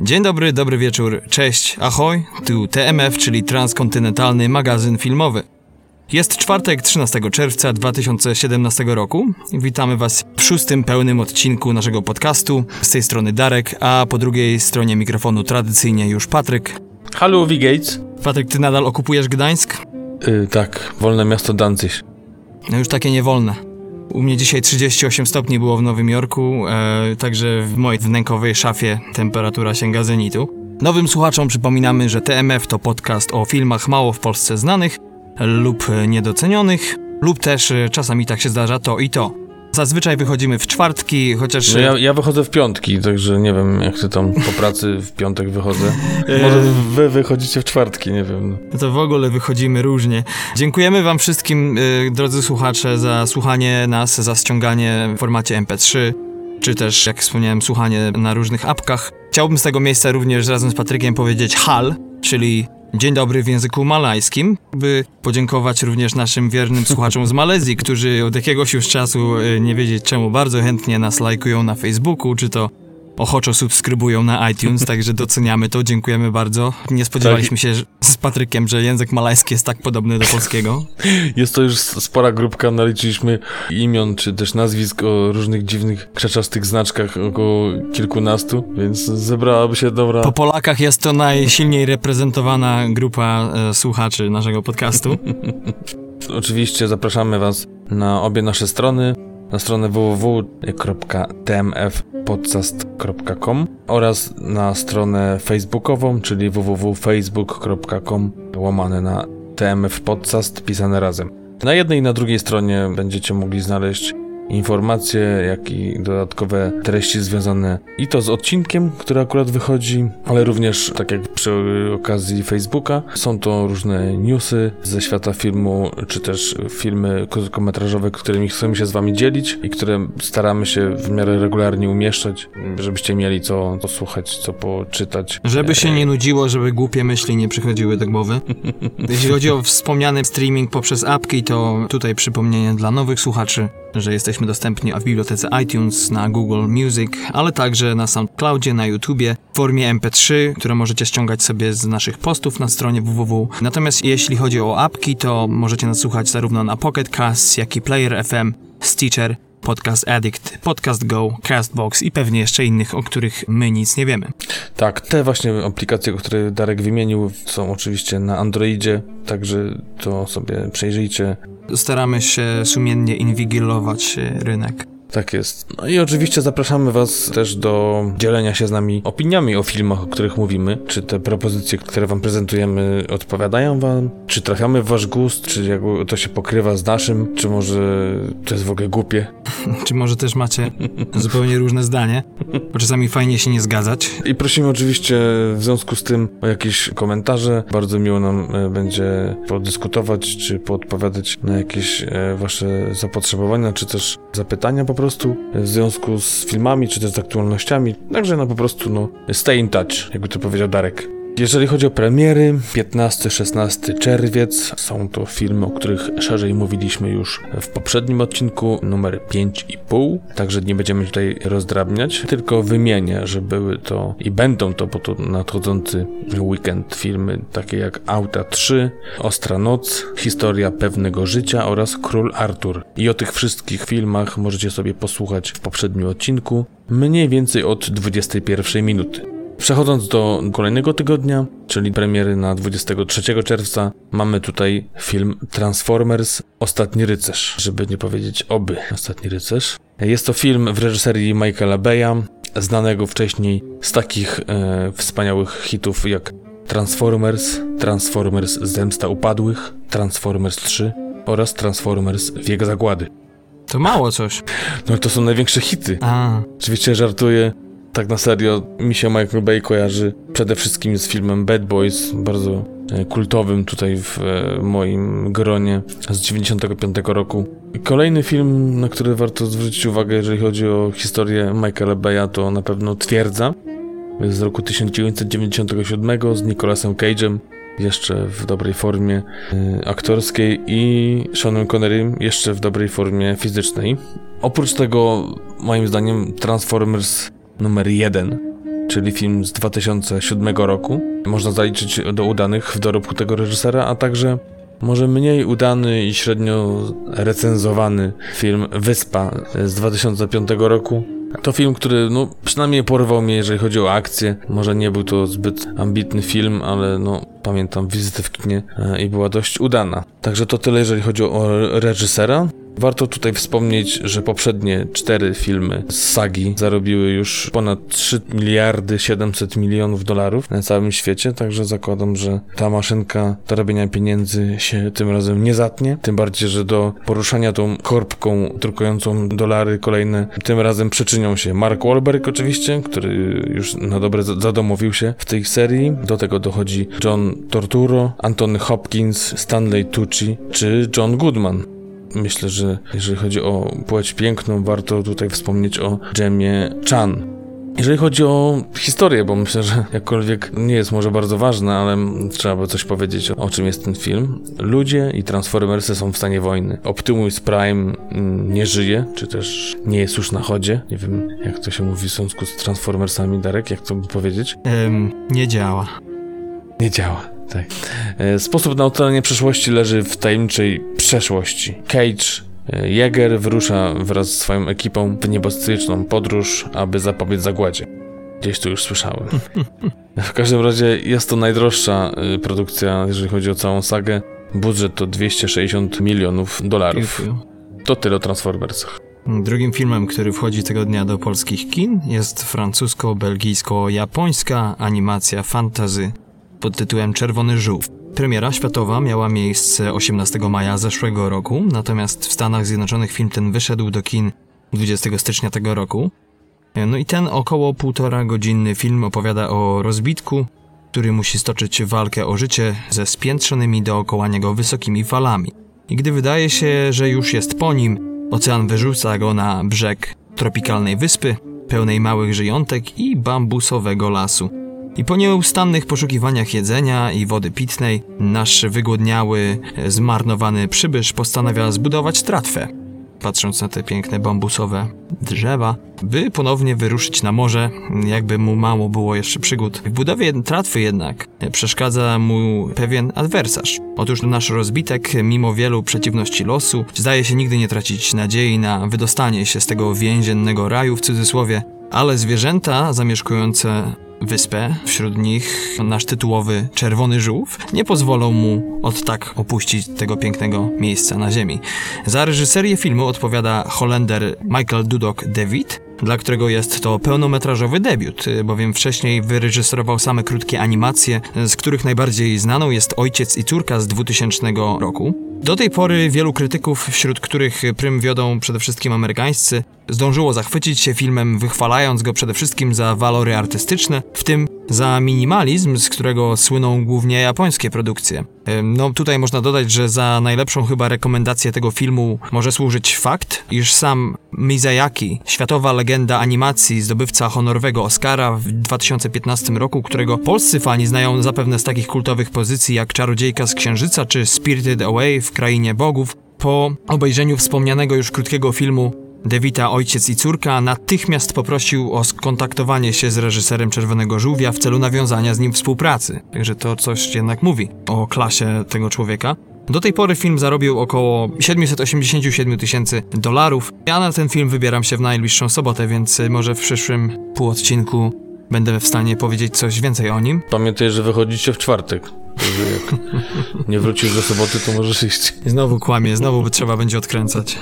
Dzień dobry, dobry wieczór, cześć, ahoj, tu TMF, czyli Transkontynentalny Magazyn Filmowy. Jest czwartek, 13 czerwca 2017 roku. Witamy Was w szóstym pełnym odcinku naszego podcastu. Z tej strony Darek, a po drugiej stronie mikrofonu tradycyjnie już Patryk. Halo, V. Gates. Patryk, ty nadal okupujesz Gdańsk? Yy, tak, wolne miasto Danzig. No już takie niewolne. U mnie dzisiaj 38 stopni było w Nowym Jorku, e, także w mojej wnękowej szafie temperatura sięga zenitu. Nowym słuchaczom przypominamy, że TMF to podcast o filmach mało w Polsce znanych lub niedocenionych, lub też e, czasami tak się zdarza to i to. Zazwyczaj wychodzimy w czwartki, chociaż... No ja, ja wychodzę w piątki, także nie wiem, jak ty tam po pracy w piątek wychodzę. Może wy wychodzicie w czwartki, nie wiem. No to w ogóle wychodzimy różnie. Dziękujemy wam wszystkim, y, drodzy słuchacze, za słuchanie nas, za ściąganie w formacie MP3, czy też, jak wspomniałem, słuchanie na różnych apkach. Chciałbym z tego miejsca również razem z Patrykiem powiedzieć HAL, czyli Dzień dobry w języku malajskim, by podziękować również naszym wiernym słuchaczom z Malezji, którzy od jakiegoś już czasu, y, nie wiedzieć czemu, bardzo chętnie nas lajkują na Facebooku, czy to ochoczo subskrybują na iTunes, także doceniamy to, dziękujemy bardzo. Nie spodziewaliśmy tak. się z Patrykiem, że język malajski jest tak podobny do polskiego. Jest to już spora grupka, naliczyliśmy imion czy też nazwisk o różnych dziwnych, krzaczastych znaczkach, około kilkunastu, więc zebrałaby się dobra... Po Polakach jest to najsilniej reprezentowana grupa e, słuchaczy naszego podcastu. Oczywiście zapraszamy Was na obie nasze strony na stronę www.tmfpodcast.com oraz na stronę facebookową, czyli www.facebook.com łamane na tmfpodcast pisane razem. Na jednej i na drugiej stronie będziecie mogli znaleźć informacje, jak i dodatkowe treści związane i to z odcinkiem, który akurat wychodzi, ale również, tak jak przy okazji Facebooka, są to różne newsy ze świata filmu, czy też filmy krótkometrażowe, którymi chcemy się z wami dzielić i które staramy się w miarę regularnie umieszczać, żebyście mieli co, co słuchać, co poczytać. Żeby się nie nudziło, żeby głupie myśli nie przychodziły do głowy. Jeśli chodzi o wspomniany streaming poprzez apki, to tutaj przypomnienie dla nowych słuchaczy że jesteśmy dostępni w bibliotece iTunes, na Google Music, ale także na SoundCloudzie, na YouTubie w formie MP3, które możecie ściągać sobie z naszych postów na stronie www. Natomiast jeśli chodzi o apki, to możecie nas słuchać zarówno na Pocket Cast, jak i Player FM, Stitcher, Podcast Addict, Podcast Go, Castbox i pewnie jeszcze innych, o których my nic nie wiemy. Tak, te właśnie aplikacje, które Darek wymienił, są oczywiście na Androidzie, także to sobie przejrzyjcie. Staramy się sumiennie inwigilować rynek. Tak jest. No i oczywiście zapraszamy Was też do dzielenia się z nami opiniami o filmach, o których mówimy. Czy te propozycje, które Wam prezentujemy, odpowiadają Wam? Czy trafiamy w Wasz gust? Czy jakby to się pokrywa z naszym? Czy może to jest w ogóle głupie? czy może też macie zupełnie różne zdanie? Bo czasami fajnie się nie zgadzać. I prosimy oczywiście w związku z tym o jakieś komentarze. Bardzo miło nam e, będzie podyskutować, czy poodpowiadać na jakieś e, Wasze zapotrzebowania, czy też zapytania po prostu prostu w związku z filmami, czy też z aktualnościami. Także no po prostu no stay in touch, jakby to powiedział Darek. Jeżeli chodzi o premiery, 15-16 czerwiec są to filmy, o których szerzej mówiliśmy już w poprzednim odcinku, numer 5,5, także nie będziemy tutaj rozdrabniać, tylko wymienię, że były to i będą to, bo to nadchodzący weekend filmy takie jak Auta 3, Ostra Noc, Historia pewnego życia oraz Król Artur. I o tych wszystkich filmach możecie sobie posłuchać w poprzednim odcinku, mniej więcej od 21 minuty. Przechodząc do kolejnego tygodnia, czyli premiery na 23 czerwca, mamy tutaj film Transformers Ostatni Rycerz, żeby nie powiedzieć oby Ostatni Rycerz. Jest to film w reżyserii Michaela Beya, znanego wcześniej z takich e, wspaniałych hitów jak Transformers, Transformers Zemsta Upadłych, Transformers 3 oraz Transformers Wiek Zagłady. To mało coś. No to są największe hity. A. Oczywiście żartuję tak na serio, mi się Michael Bay kojarzy przede wszystkim z filmem Bad Boys, bardzo e, kultowym tutaj w e, moim gronie z 95 roku. Kolejny film, na który warto zwrócić uwagę, jeżeli chodzi o historię Michaela Baya, to na pewno Twierdza z roku 1997 z Nicolasem Cage'em jeszcze w dobrej formie y, aktorskiej i Seanem Connerym jeszcze w dobrej formie fizycznej. Oprócz tego, moim zdaniem, Transformers numer jeden czyli film z 2007 roku. Można zaliczyć do udanych w dorobku tego reżysera, a także może mniej udany i średnio recenzowany film Wyspa z 2005 roku. To film, który no, przynajmniej porwał mnie, jeżeli chodzi o akcję. Może nie był to zbyt ambitny film, ale no, pamiętam wizytę w kinie e, i była dość udana. Także to tyle, jeżeli chodzi o reżysera. Warto tutaj wspomnieć, że poprzednie cztery filmy z sagi zarobiły już ponad 3 miliardy 700 milionów dolarów na całym świecie, także zakładam, że ta maszynka do robienia pieniędzy się tym razem nie zatnie. Tym bardziej, że do poruszania tą korbką drukującą dolary kolejne tym razem przyczynią się Mark Wahlberg oczywiście, który już na dobre zadomowił się w tej serii. Do tego dochodzi John Torturo, Anthony Hopkins, Stanley Tucci czy John Goodman. Myślę, że jeżeli chodzi o płeć piękną, warto tutaj wspomnieć o Jemie Chan. Jeżeli chodzi o historię, bo myślę, że jakkolwiek nie jest może bardzo ważna, ale trzeba by coś powiedzieć o, o czym jest ten film. Ludzie i Transformersy są w stanie wojny. Optimus Prime nie żyje, czy też nie jest już na chodzie. Nie wiem, jak to się mówi w związku z Transformersami, Darek, jak to by powiedzieć? Nie działa. Nie działa. E, sposób na ocalenie przeszłości leży w tajemniczej przeszłości. Cage e, Jäger wyrusza wraz z swoją ekipą w niebezpieczną podróż, aby zapobiec zagładzie. Gdzieś tu już słyszałem. W każdym razie jest to najdroższa e, produkcja, jeżeli chodzi o całą sagę. Budżet to 260 milionów dolarów. To tyle o Transformersach. Drugim filmem, który wchodzi tego dnia do polskich kin jest francusko-belgijsko-japońska animacja fantasy pod tytułem Czerwony Żółw. Premiera światowa miała miejsce 18 maja zeszłego roku, natomiast w Stanach Zjednoczonych film ten wyszedł do kin 20 stycznia tego roku. No i ten około półtora godzinny film opowiada o rozbitku, który musi stoczyć walkę o życie ze spiętrzonymi dookoła niego wysokimi falami. I gdy wydaje się, że już jest po nim, ocean wyrzuca go na brzeg tropikalnej wyspy, pełnej małych żyjątek i bambusowego lasu. I po nieustannych poszukiwaniach jedzenia i wody pitnej, nasz wygłodniały, zmarnowany przybysz postanawia zbudować tratwę. Patrząc na te piękne bambusowe drzewa, by ponownie wyruszyć na morze, jakby mu mało było jeszcze przygód. W budowie tratwy jednak przeszkadza mu pewien adwersarz. Otóż nasz rozbitek, mimo wielu przeciwności losu, zdaje się nigdy nie tracić nadziei na wydostanie się z tego więziennego raju w cudzysłowie, ale zwierzęta zamieszkujące wyspę, wśród nich nasz tytułowy Czerwony Żółw, nie pozwolą mu od tak opuścić tego pięknego miejsca na ziemi. Za reżyserię filmu odpowiada Holender Michael Dudok David, dla którego jest to pełnometrażowy debiut, bowiem wcześniej wyreżyserował same krótkie animacje, z których najbardziej znaną jest Ojciec i Córka z 2000 roku. Do tej pory wielu krytyków, wśród których prym wiodą przede wszystkim amerykańscy, zdążyło zachwycić się filmem, wychwalając go przede wszystkim za walory artystyczne, w tym za minimalizm, z którego słyną głównie japońskie produkcje. No tutaj można dodać, że za najlepszą chyba rekomendację tego filmu może służyć fakt, iż sam Mizayaki, światowa legenda animacji, zdobywca honorowego Oscara w 2015 roku, którego polscy fani znają zapewne z takich kultowych pozycji jak Czarodziejka z Księżyca czy Spirited Away w Krainie Bogów, po obejrzeniu wspomnianego już krótkiego filmu Devita, ojciec i córka, natychmiast poprosił o skontaktowanie się z reżyserem Czerwonego Żółwia w celu nawiązania z nim współpracy. Także to coś jednak mówi o klasie tego człowieka. Do tej pory film zarobił około 787 tysięcy dolarów. Ja na ten film wybieram się w najbliższą sobotę, więc może w przyszłym półodcinku będę w stanie powiedzieć coś więcej o nim. Pamiętaj, że wychodzicie w czwartek. Jak nie wrócisz do soboty, to możesz iść. Znowu kłamie, znowu trzeba będzie odkręcać.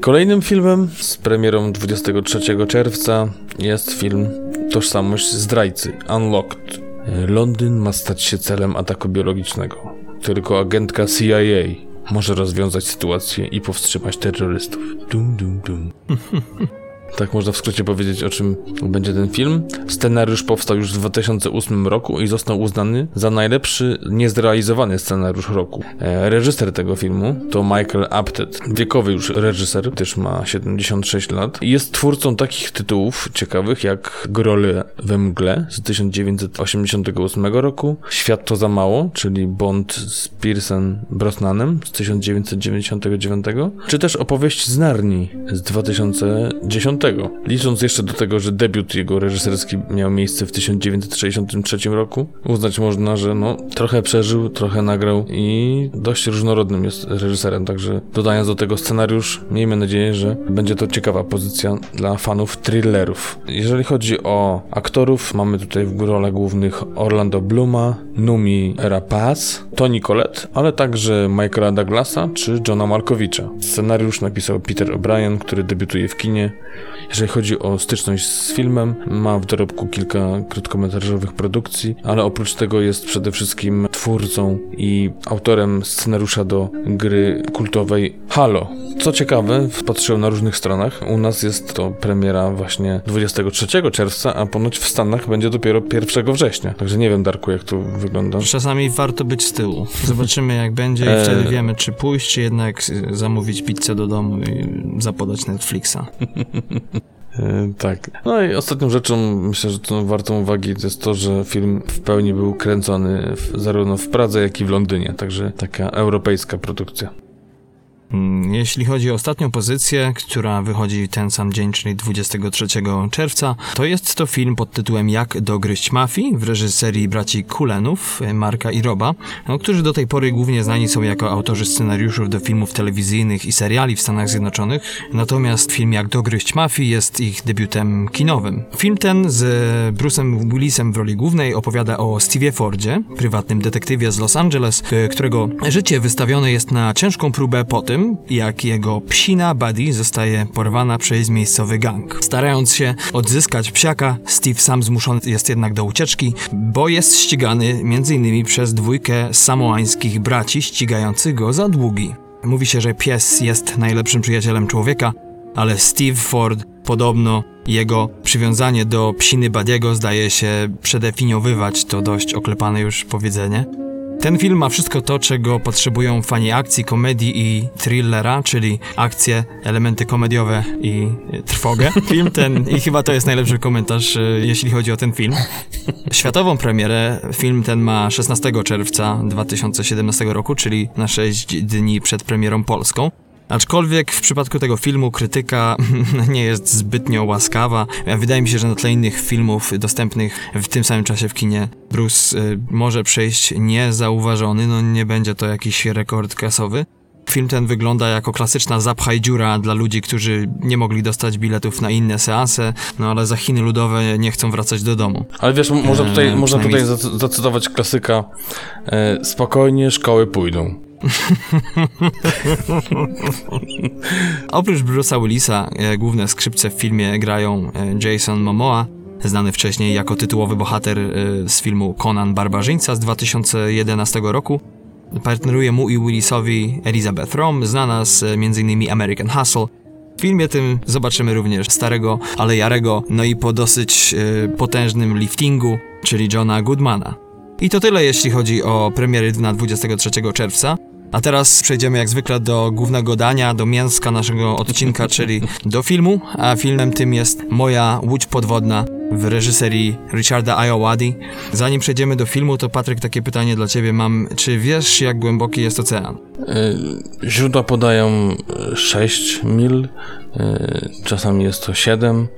Kolejnym filmem z premierą 23 czerwca jest film Tożsamość zdrajcy Unlocked. Londyn ma stać się celem ataku biologicznego. Tylko agentka CIA może rozwiązać sytuację i powstrzymać terrorystów. Dum, dum, dum. Tak można w skrócie powiedzieć, o czym będzie ten film. Scenariusz powstał już w 2008 roku i został uznany za najlepszy niezrealizowany scenariusz roku. E, reżyser tego filmu to Michael Apted. Wiekowy już reżyser, też ma 76 lat. I jest twórcą takich tytułów ciekawych jak Grole we mgle z 1988 roku, Świat to za mało, czyli Bond z Pearson Brosnanem z 1999, czy też opowieść z Narni z 2010 Licząc jeszcze do tego, że debiut jego reżyserski miał miejsce w 1963 roku, uznać można, że no, trochę przeżył, trochę nagrał i dość różnorodnym jest reżyserem, także dodając do tego scenariusz, miejmy nadzieję, że będzie to ciekawa pozycja dla fanów thrillerów. Jeżeli chodzi o aktorów, mamy tutaj w rolach głównych Orlando Bluma, Numi Rapaz, Toni Collette, ale także Michaela Douglasa czy Johna Malkowicza. Scenariusz napisał Peter O'Brien, który debiutuje w kinie. Jeżeli chodzi o styczność z filmem, ma w dorobku kilka krótkometrażowych produkcji, ale oprócz tego jest przede wszystkim twórcą i autorem scenariusza do gry kultowej Halo. Co ciekawe, patrzyłem na różnych stronach, u nas jest to premiera właśnie 23 czerwca, a ponoć w Stanach będzie dopiero 1 września. Także nie wiem, Darku, jak to wygląda. Czasami warto być z tyłu. Zobaczymy jak będzie i wtedy wiemy, czy pójść, czy jednak zamówić pizzę do domu i zapodać Netflixa. Tak. No i ostatnią rzeczą, myślę, że to wartą uwagi to jest to, że film w pełni był kręcony w, zarówno w Pradze, jak i w Londynie, także taka europejska produkcja. Mm, Jeśli chodzi o ostatnią pozycję, która wychodzi ten sam dzień, czyli 23 czerwca, to jest to film pod tytułem Jak dogryźć mafii w reżyserii braci Kulenów, Marka i Roba, no, którzy do tej pory głównie znani są jako autorzy scenariuszów do filmów telewizyjnych i seriali w Stanach Zjednoczonych, natomiast film Jak dogryźć mafii jest ich debiutem kinowym. Film ten z Bruce'em Willisem w roli głównej opowiada o Stevie Fordzie, prywatnym detektywie z Los Angeles, e, którego życie wystawione jest na ciężką próbę po tym, jak jego psina Buddy zostaje porwana przez miejscowy gang. Starając się odzyskać psiaka, Steve sam zmuszony jest jednak do ucieczki, bo jest ścigany m.in. przez dwójkę samoańskich braci ścigających go za długi. Mówi się, że pies jest najlepszym przyjacielem człowieka, ale Steve Ford podobno jego przywiązanie do psiny Badiego zdaje się przedefiniowywać to dość oklepane już powiedzenie. Ten film ma wszystko to, czego potrzebują fani akcji, komedii i thrillera, czyli akcje, elementy komediowe i y, trwogę. Film ten, i chyba to jest najlepszy komentarz, y, jeśli chodzi o ten film. Światową premierę film ten ma 16 czerwca 2017 roku, czyli na 6 dni przed premierą polską. Aczkolwiek w przypadku tego filmu krytyka nie jest zbytnio łaskawa. Wydaje mi się, że na tle innych filmów dostępnych w tym samym czasie w kinie Bruce y, może przejść niezauważony, no nie będzie to jakiś rekord kasowy. Film ten wygląda jako klasyczna zapchaj dziura dla ludzi, którzy nie mogli dostać biletów na inne seanse, no ale za Chiny ludowe nie chcą wracać do domu. Ale wiesz, można tutaj, Eee, można tutaj przynajmniej- zacytować klasyka e, spokojnie, szkoły pójdą. Oprócz Bruce'a Willisa, e, główne skrzypce w filmie grają e, Jason Momoa, znany wcześniej jako tytułowy bohater e, z filmu Conan Barbarzyńca z 2011 roku. Partneruje mu i Willisowi Elizabeth Rom, znana z m.in. American Hustle. W filmie tym zobaczymy również starego, ale jarego, no i po dosyć potężnym liftingu, czyli Johna Goodmana. I to tyle, jeśli chodzi o premiery na 23 czerwca. A teraz przejdziemy jak zwykle do głównego dania, do mięska naszego odcinka, czyli do filmu, a filmem tym jest Moja Łódź Podwodna w reżyserii Richarda Ayoade. Zanim przejdziemy do filmu, to Patryk, takie pytanie dla ciebie mam. Czy wiesz, jak głęboki jest ocean? E, źródła podają e, 6 mil, e, czasami jest to 7,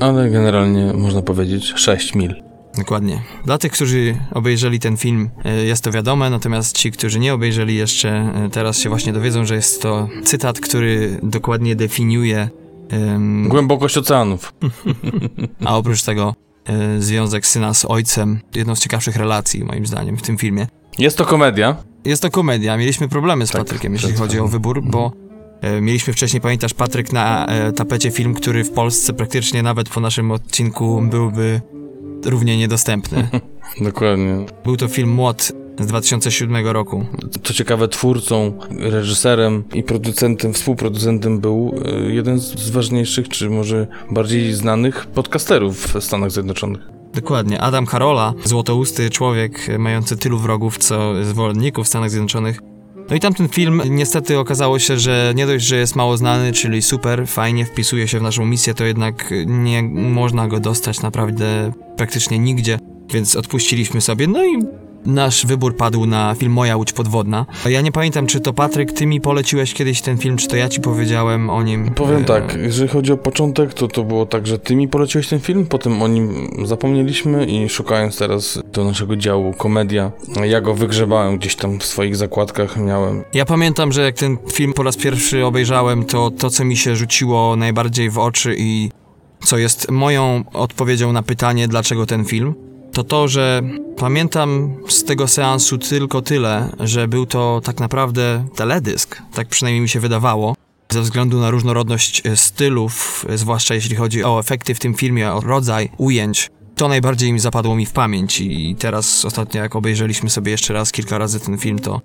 ale generalnie można powiedzieć 6 mil. Dokładnie. Dla tych, którzy obejrzeli ten film, e, jest to wiadome, natomiast ci, którzy nie obejrzeli jeszcze, e, teraz się właśnie dowiedzą, że jest to cytat, który dokładnie definiuje em, Głębokość oceanów. A oprócz tego e, związek syna z ojcem, jedną z ciekawszych relacji moim zdaniem w tym filmie. Jest to komedia. Jest to komedia, mieliśmy problemy z Tak, Patrykiem, jeśli chodzi o wybór, bo e, mieliśmy wcześniej, pamiętasz Patryk, na tapecie film, który w Polsce praktycznie nawet po naszym odcinku byłby równie niedostępny. Dokładnie. Był to film Młot z 2007 roku. Co ciekawe, twórcą, reżyserem i producentem, współproducentem był e, jeden z ważniejszych, czy może bardziej znanych podcasterów w Stanach Zjednoczonych. Dokładnie. Adam Carolla, złotousty człowiek e, mający tylu wrogów, co zwolenników w Stanach Zjednoczonych. No i tamten film niestety okazało się, że nie dość, że jest mało znany, czyli super, fajnie wpisuje się w naszą misję, to jednak nie można go dostać naprawdę praktycznie nigdzie, więc odpuściliśmy sobie. No i nasz wybór padł na film Moja Łódź Podwodna. Ja nie pamiętam, czy to Patryk, ty mi poleciłeś kiedyś ten film, czy to ja ci powiedziałem o nim. Powiem E, tak, jeżeli chodzi o początek, to to było tak, że ty mi poleciłeś ten film, potem o nim zapomnieliśmy i szukając teraz do naszego działu komedia, ja go wygrzebałem gdzieś tam w swoich zakładkach, miałem Ja pamiętam, że jak ten film po raz pierwszy obejrzałem, to to, co mi się rzuciło najbardziej w oczy i co jest moją odpowiedzią na pytanie, dlaczego ten film, to to, że pamiętam z tego seansu tylko tyle, że był to tak naprawdę teledysk, tak przynajmniej mi się wydawało. Ze względu na różnorodność e, stylów, e, zwłaszcza jeśli chodzi o efekty w tym filmie, o rodzaj ujęć, to najbardziej mi zapadło mi w pamięć i teraz ostatnio jak obejrzeliśmy sobie jeszcze raz kilka razy ten film, to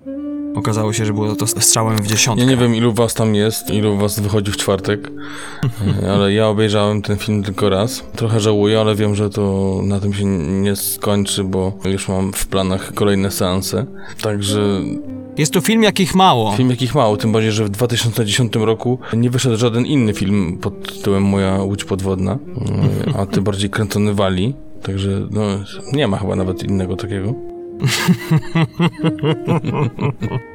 Okazało się, że było to strzałem w dziesiątkę. Ja nie wiem, ilu was tam jest, ilu was wychodzi w czwartek, ale ja obejrzałem ten film tylko raz. Trochę żałuję, ale wiem, że to na tym się nie skończy, bo już mam w planach kolejne seanse. Także Jest to film, jakich mało. film jakich mało, tym bardziej, że w 2010 roku nie wyszedł żaden inny film pod tytułem Moja Łódź Podwodna, a ty bardziej kręcony wali. Także no, nie ma chyba nawet innego takiego.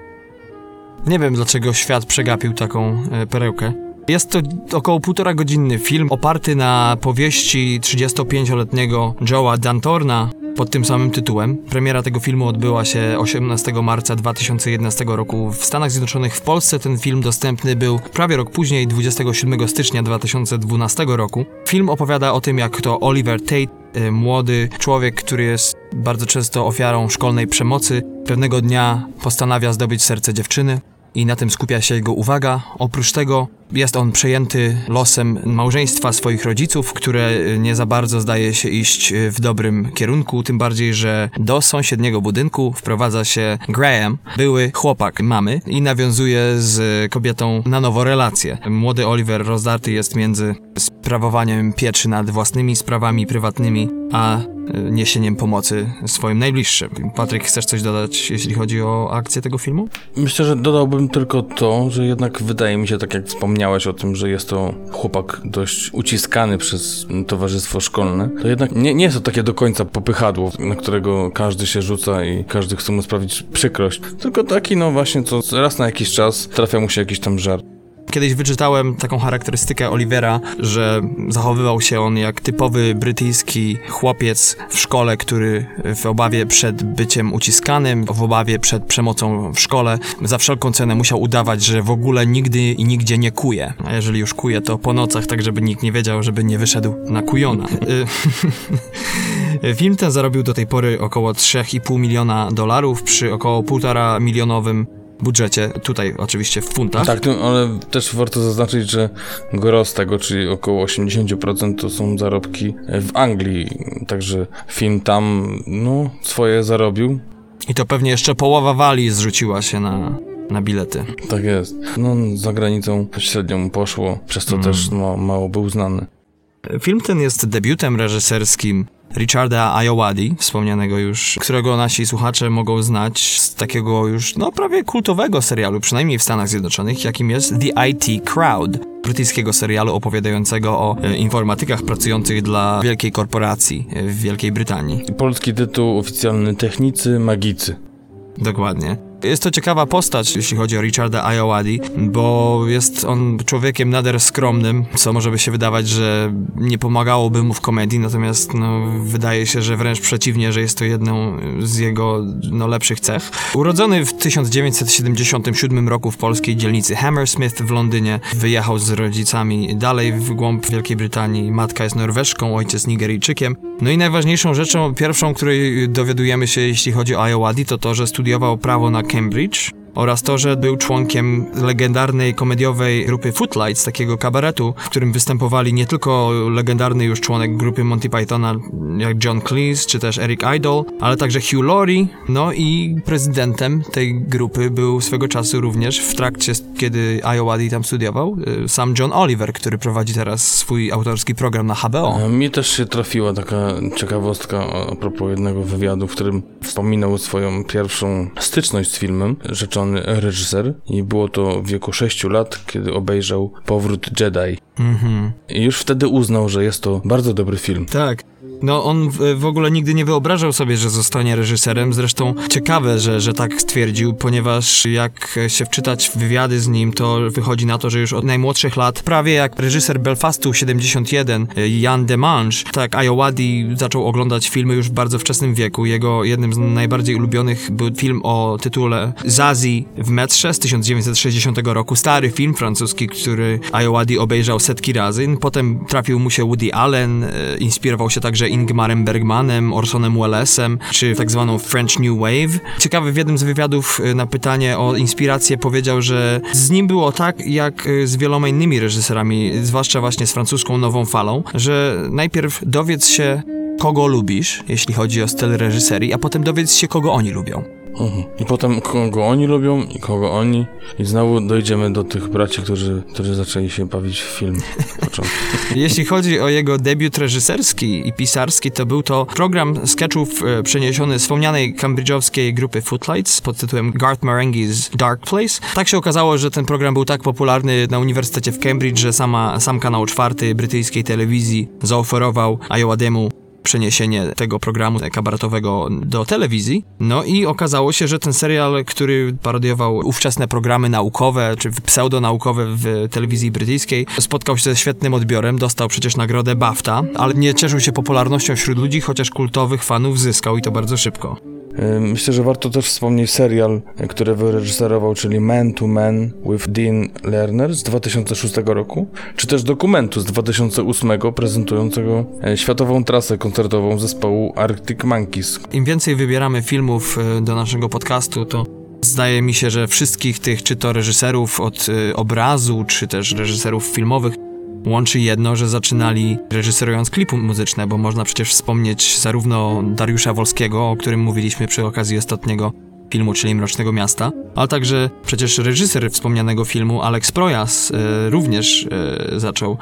Nie wiem, dlaczego świat przegapił taką e, perełkę. Jest to około półtora godzinny film oparty na powieści 35-letniego Joe'a Dantorna pod tym samym tytułem. Premiera tego filmu odbyła się 18 marca 2011 roku w Stanach Zjednoczonych. W Polsce ten film dostępny był prawie rok później, 27 stycznia 2012 roku. Film opowiada o tym, jak to Oliver Tate, e, młody człowiek, który jest bardzo często ofiarą szkolnej przemocy, pewnego dnia postanawia zdobyć serce dziewczyny i na tym skupia się jego uwaga. Oprócz tego jest on przejęty losem małżeństwa swoich rodziców, które nie za bardzo zdaje się iść w dobrym kierunku, tym bardziej, że do sąsiedniego budynku wprowadza się Graham, były chłopak mamy i nawiązuje z kobietą na nowo relacje. Młody Oliver rozdarty jest między sprawowaniem pieczy nad własnymi sprawami prywatnymi, a e, niesieniem pomocy swoim najbliższym. Patryk, chcesz coś dodać, jeśli chodzi o akcję tego filmu? Myślę, że dodałbym tylko to, że jednak wydaje mi się, tak jak wspomniałeś o tym, że jest to chłopak dość uciskany przez towarzystwo szkolne, to jednak nie, nie jest to takie do końca popychadło, na którego każdy się rzuca i każdy chce mu sprawić przykrość, tylko taki no właśnie, co raz na jakiś czas trafia mu się jakiś tam żart. Kiedyś wyczytałem taką charakterystykę Olivera, że zachowywał się on jak typowy brytyjski chłopiec w szkole, który w obawie przed byciem uciskanym, w obawie przed przemocą w szkole, za wszelką cenę musiał udawać, że w ogóle nigdy i nigdzie nie kuje. A jeżeli już kuje, to po nocach, tak żeby nikt nie wiedział, żeby nie wyszedł na kujona. Film ten zarobił do tej pory około 3,5 miliona dolarów przy około 1,5 milionowym budżecie, tutaj oczywiście w funtach. Tak, no, ale też warto zaznaczyć, że gros tego, czyli około 80% to są zarobki w Anglii, także film tam, no, swoje zarobił, I to pewnie jeszcze połowa wali zrzuciła się na, na bilety. Tak jest. No, za granicą średnio mu poszło, przez to też no, mało był znany. Film ten jest debiutem reżyserskim Richarda Ayoade, wspomnianego już, którego nasi słuchacze mogą znać z takiego już, no prawie kultowego serialu, przynajmniej w Stanach Zjednoczonych, jakim jest The IT Crowd, brytyjskiego serialu opowiadającego o e, informatykach pracujących dla wielkiej korporacji e, w Wielkiej Brytanii. Polski tytuł oficjalny Technicy Magicy. Dokładnie. Jest to ciekawa postać, jeśli chodzi o Richarda Ayoade, bo jest on człowiekiem nader skromnym, co może by się wydawać, że nie pomagałoby mu w komedii, natomiast no, wydaje się, że wręcz przeciwnie, że jest to jedną z jego no, lepszych cech. Urodzony w 1977 roku w polskiej dzielnicy Hammersmith w Londynie, wyjechał z rodzicami dalej w głąb Wielkiej Brytanii. Matka jest Norweżką, ojciec Nigeryjczykiem. No i najważniejszą rzeczą, pierwszą, której dowiadujemy się, jeśli chodzi o Ayoade, to to, że studiował prawo na Cambridge oraz to, że był członkiem legendarnej komediowej grupy Footlights, takiego kabaretu, w którym występowali nie tylko legendarny już członek grupy Monty Pythona, jak John Cleese, czy też Eric Idle, ale także Hugh Laurie, no i prezydentem tej grupy był swego czasu również w trakcie, kiedy Ayoade tam studiował, y, sam John Oliver, który prowadzi teraz swój autorski program na HBO. A Mi też się trafiła taka ciekawostka a propos jednego wywiadu, w którym wspominał swoją pierwszą styczność z filmem, reżyser i było to w wieku 6 lat, kiedy obejrzał Powrót Jedi. Mhm. I już wtedy uznał, że jest to bardzo dobry film. Tak. No on w, ogóle nigdy nie wyobrażał sobie, że zostanie reżyserem. Zresztą ciekawe, że, że tak stwierdził, ponieważ jak się wczytać w wywiady z nim, to wychodzi na to, że już od najmłodszych lat, prawie jak reżyser Belfastu 71, Jan Demange, tak Ayowadi zaczął oglądać filmy już w bardzo wczesnym wieku. Jego jednym z najbardziej ulubionych był film o tytule Zazie w metrze z 1960 roku. Stary film francuski, który Ayowadi obejrzał setki razy. Potem trafił mu się Woody Allen, e, inspirował się także Ingmarem Bergmanem, Orsonem Wellesem, czy tak zwaną French New Wave. Ciekawy w jednym z wywiadów e, na pytanie o inspirację powiedział, że z nim było tak, jak e, z wieloma innymi reżyserami, zwłaszcza właśnie z francuską nową falą, że najpierw dowiedz się, kogo lubisz, jeśli chodzi o styl reżyserii, a potem dowiedz się, kogo oni lubią. Mhm. I potem kogo oni lubią i kogo oni. I znowu dojdziemy do tych braci, którzy, którzy zaczęli się bawić w film. Jeśli chodzi o jego debiut reżyserski i pisarski, to był to program sketchów e, przeniesiony z wspomnianej cambridge'owskiej grupy Footlights pod tytułem Garth Marenghi's Dark Place. Tak się okazało, że ten program był tak popularny na Uniwersytecie w Cambridge, że sama, sam kanał czwarty brytyjskiej telewizji zaoferował Ayowademu przeniesienie tego programu kabaretowego do telewizji. No i okazało się, że ten serial, który parodiował ówczesne programy naukowe, czy pseudonaukowe w telewizji brytyjskiej, spotkał się ze świetnym odbiorem, dostał przecież nagrodę BAFTA, ale nie cieszył się popularnością wśród ludzi, chociaż kultowych fanów zyskał i to bardzo szybko. Myślę, że warto też wspomnieć serial, który wyreżyserował, czyli Man to Man with Dean Lerner z 2006 roku, czy też dokumentu z 2008 prezentującego e, światową trasę koncertową zespołu Arctic Monkeys. Im więcej wybieramy filmów e, do naszego podcastu, to Zdaje mi się, że wszystkich tych, czy to reżyserów od y, obrazu, czy też reżyserów filmowych, łączy jedno, że zaczynali reżyserując klipy muzyczne, bo można przecież wspomnieć zarówno Dariusza Wolskiego, o którym mówiliśmy przy okazji ostatniego filmu, czyli Mrocznego Miasta, ale także przecież reżyser wspomnianego filmu, Alex Projas, y, również y, zaczął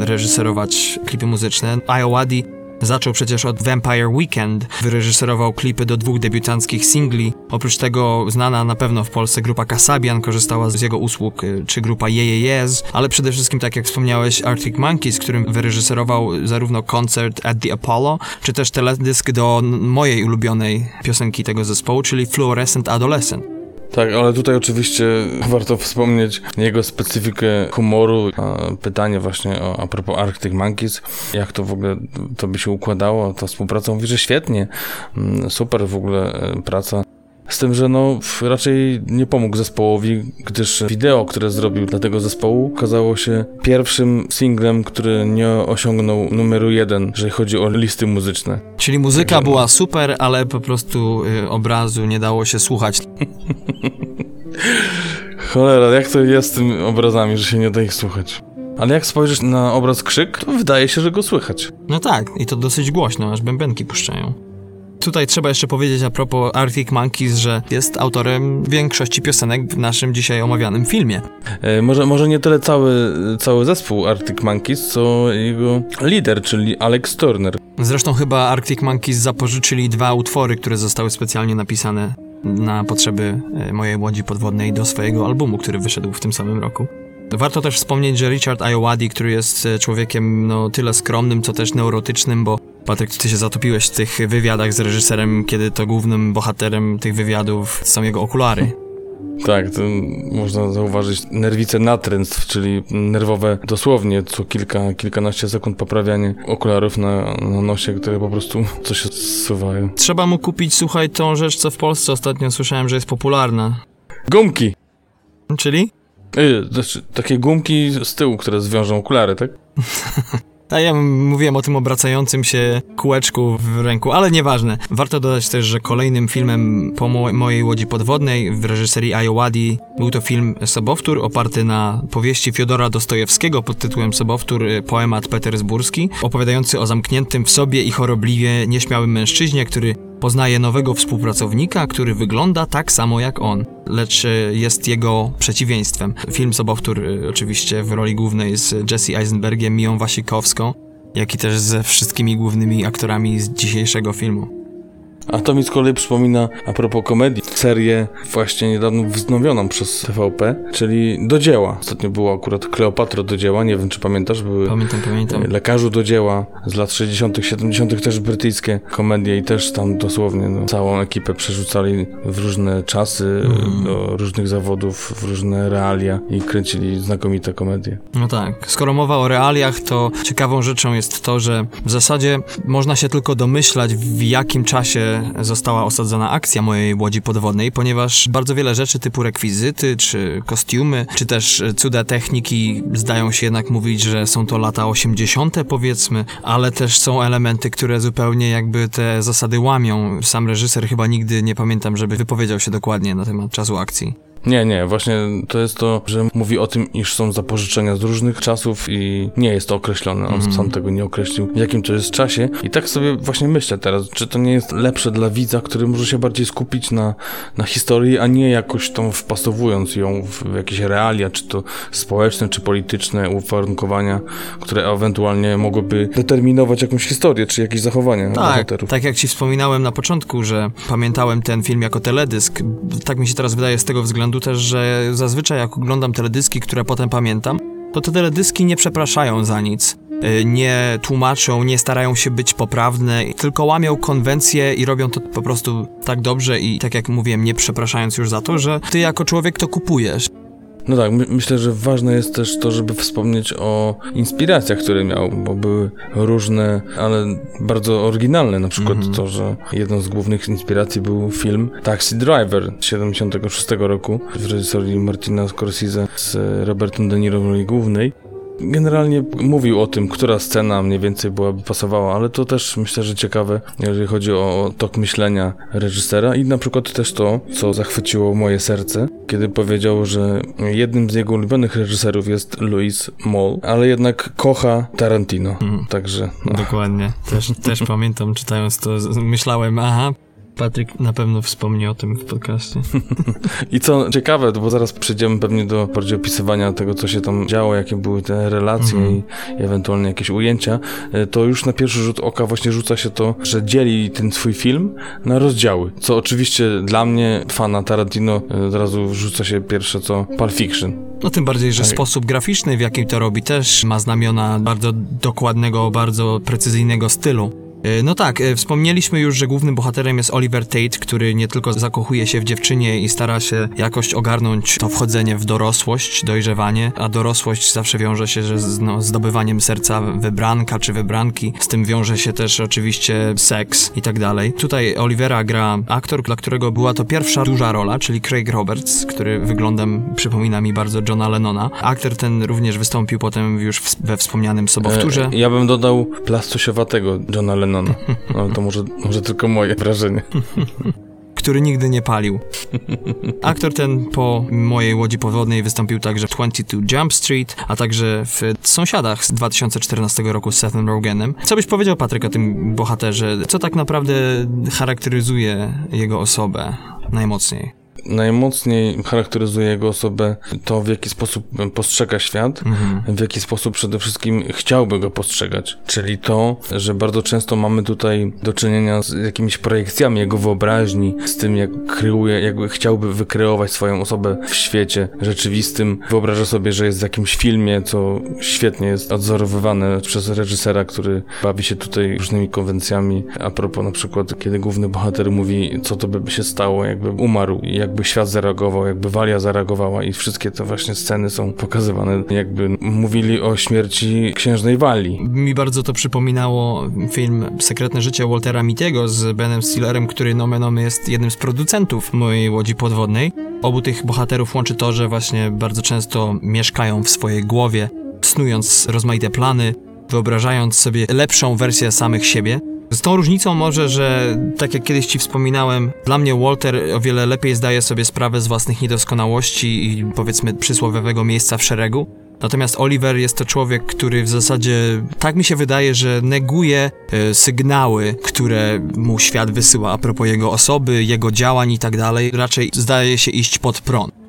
y, reżyserować klipy muzyczne. Iowadi Zaczął przecież od Vampire Weekend, wyreżyserował klipy do dwóch debiutanckich singli. Oprócz tego znana na pewno w Polsce grupa Kasabian korzystała z jego usług, y, czy grupa Ye Yes, ale przede wszystkim, tak jak wspomniałeś, Arctic Monkeys, którym wyreżyserował zarówno koncert at the Apollo, czy też teledysk do mojej ulubionej piosenki tego zespołu, czyli Fluorescent Adolescent. Tak, ale tutaj oczywiście warto wspomnieć jego specyfikę humoru. Pytanie właśnie o, a propos Arctic Monkeys, jak to w ogóle to by się układało, ta współpraca. Mówi, że świetnie, mm, super w ogóle e, praca. Z tym, że no raczej nie pomógł zespołowi, gdyż wideo, które zrobił dla tego zespołu, okazało się pierwszym singlem, który nie osiągnął numeru jeden, jeżeli chodzi o listy muzyczne. Czyli muzyka Także... była super, ale po prostu y, obrazu nie dało się słuchać. Cholera, jak to jest z tymi obrazami, że się nie da ich słuchać? Ale jak spojrzysz na obraz krzyk, to wydaje się, że go słychać. No tak, i to dosyć głośno, aż bębenki puszczają. Tutaj trzeba jeszcze powiedzieć a propos Arctic Monkeys, że jest autorem większości piosenek w naszym dzisiaj omawianym filmie. E, może, może nie tyle cały, cały zespół Arctic Monkeys, co jego lider, czyli Alex Turner. Zresztą chyba Arctic Monkeys zapożyczyli dwa utwory, które zostały specjalnie napisane na potrzeby e, mojej łodzi podwodnej do swojego albumu, który wyszedł w tym samym roku. Warto też wspomnieć, że Richard Iowadi, który jest e, człowiekiem no, tyle skromnym, co też neurotycznym, bo Patryk, ty się zatopiłeś w tych wywiadach z reżyserem, kiedy to głównym bohaterem tych wywiadów są jego okulary. Tak, to można zauważyć nerwice natręstw, czyli nerwowe dosłownie co kilka, kilkanaście sekund poprawianie okularów na, na nosie, które po prostu coś zsuwają. Trzeba mu kupić, słuchaj, tą rzecz, co w Polsce ostatnio słyszałem, że jest popularna. Gumki! Czyli? Yy, znaczy, takie gumki z tyłu, które zwiążą okulary, tak? A ja mówiłem o tym obracającym się kółeczku w ręku, ale nieważne. Warto dodać też, że kolejnym filmem po mo mojej łodzi podwodnej w reżyserii Ayowadi był to film Sobowtór oparty na powieści Fiodora Dostojewskiego pod tytułem Sobowtór y, Poemat Petersburski, opowiadający o zamkniętym w sobie i chorobliwie nieśmiałym mężczyźnie, który poznaje nowego współpracownika, który wygląda tak samo jak on, lecz e, jest jego przeciwieństwem. Film Sobowtór e, oczywiście w roli głównej z Jesse Eisenbergiem, Miją Wasikowską, jak i też ze wszystkimi głównymi aktorami z dzisiejszego filmu. A to mi z kolei przypomina, a propos komedii, serię właśnie niedawno wznowioną przez TVP, czyli Do dzieła. Ostatnio było akurat Kleopatra do dzieła, nie wiem czy pamiętasz, były Pamiętam, pamiętam. Lekarzu do dzieła z lat 60., 70. też brytyjskie komedie i też tam dosłownie no, całą ekipę przerzucali w różne czasy, Mm. do różnych zawodów, w różne realia i kręcili znakomite komedie. No tak. Skoro mowa o realiach, to ciekawą rzeczą jest to, że w zasadzie można się tylko domyślać, w jakim czasie została osadzona akcja mojej łodzi podwodnej, ponieważ bardzo wiele rzeczy typu rekwizyty, czy kostiumy, czy też cuda techniki zdają się jednak mówić, że są to lata 80. powiedzmy, ale też są elementy, które zupełnie jakby te zasady łamią. Sam reżyser chyba nigdy nie pamiętam, żeby wypowiedział się dokładnie na temat czasu akcji. Nie, nie, właśnie to jest to, że mówi o tym, iż są zapożyczenia z różnych czasów i nie jest to określone. On Mhm. sam tego nie określił, w jakim to jest czasie. I tak sobie właśnie myślę teraz, czy to nie jest lepsze dla widza, który może się bardziej skupić na, na historii, a nie jakoś tą wpasowując ją w jakieś realia, czy to społeczne, czy polityczne uwarunkowania, które ewentualnie mogłyby determinować jakąś historię, czy jakieś zachowania Tak, bohaterów. tak jak ci wspominałem na początku, że pamiętałem ten film jako teledysk. Tak mi się teraz wydaje z tego względu też, że zazwyczaj jak oglądam teledyski, które potem pamiętam, to te teledyski nie przepraszają za nic. Y, Nie tłumaczą, nie starają się być poprawne, tylko łamią konwencje i robią to po prostu tak dobrze i tak jak mówiłem, nie przepraszając już za to, że ty jako człowiek to kupujesz. No tak, my, myślę, że ważne jest też to, żeby wspomnieć o inspiracjach, które miał, bo były różne, ale bardzo oryginalne. Na przykład Mhm. to, że jedną z głównych inspiracji był film Taxi Driver z 76 roku w reżyserii Martina Scorsese z Robertem De Niro w roli głównej. Generalnie mówił o tym, która scena mniej więcej byłaby pasowała, ale to też myślę, że ciekawe, jeżeli chodzi o tok myślenia reżysera i na przykład też to, co zachwyciło moje serce, kiedy powiedział, że jednym z jego ulubionych reżyserów jest Louis Moll, ale jednak kocha Tarantino. Mhm. Także no. Dokładnie. Też, też pamiętam, czytając to, myślałem, aha, Patryk na pewno wspomni o tym w podcaście. I co ciekawe, bo zaraz przejdziemy pewnie do bardziej opisywania tego, co się tam działo, jakie były te relacje Mhm. i ewentualnie jakieś ujęcia, e, to już na pierwszy rzut oka właśnie rzuca się to, że dzieli ten swój film na rozdziały, co oczywiście dla mnie, fana Tarantino, e, od razu rzuca się pierwsze co Pulp Fiction. No tym bardziej, że Tak. sposób graficzny, w jaki to robi, też ma znamiona bardzo dokładnego, bardzo precyzyjnego stylu. E, No tak, e, wspomnieliśmy już, że głównym bohaterem jest Oliver Tate, który nie tylko zakochuje się w dziewczynie i stara się jakoś ogarnąć to wchodzenie w dorosłość, dojrzewanie, a dorosłość zawsze wiąże się że z no, zdobywaniem serca wybranka czy wybranki. Z tym wiąże się też oczywiście seks i tak dalej. Tutaj Olivera gra aktor, dla którego była to pierwsza duża rola, czyli Craig Roberts, który wyglądem przypomina mi bardzo Johna Lennona. Aktor ten również wystąpił potem już we wspomnianym sobowtórze. E, ja bym dodał plastosiowatego Johna Lennona. No to może, może tylko moje wrażenie. który nigdy nie palił. Aktor ten po mojej łodzi podwodnej wystąpił także w 22 Jump Street, a także w Sąsiadach z 2014 roku z Sethem Rogenem. Co byś powiedział, Patryk, o tym bohaterze? Co tak naprawdę charakteryzuje jego osobę najmocniej? Najmocniej charakteryzuje jego osobę to, w jaki sposób postrzega świat, Mhm. w jaki sposób przede wszystkim chciałby go postrzegać. Czyli to, że bardzo często mamy tutaj do czynienia z jakimiś projekcjami jego wyobraźni, z tym jak kreuje, jakby chciałby wykreować swoją osobę w świecie rzeczywistym. Wyobraża sobie, że jest w jakimś filmie, co świetnie jest odzorowywane przez reżysera, który bawi się tutaj różnymi konwencjami. A propos na przykład, kiedy główny bohater mówi, co to by się stało, jakby umarł i jakby świat zareagował, jakby Walia zareagowała i wszystkie te właśnie sceny są pokazywane, jakby mówili o śmierci księżnej Walii. Mi bardzo to przypominało film Sekretne życie Waltera Mittiego z Benem Stillerem, który nomen omen jest jednym z producentów mojej łodzi podwodnej. Obu tych bohaterów łączy to, że właśnie bardzo często mieszkają w swojej głowie, snując rozmaite plany, wyobrażając sobie lepszą wersję samych siebie. Z tą różnicą może, że tak jak kiedyś ci wspominałem, dla mnie Walter o wiele lepiej zdaje sobie sprawę z własnych niedoskonałości i powiedzmy przysłowiowego miejsca w szeregu. Natomiast Oliver jest to człowiek, który w zasadzie, tak mi się wydaje, że neguje e, sygnały, które mu świat wysyła a propos jego osoby, jego działań i tak dalej. Raczej zdaje się iść pod prąd.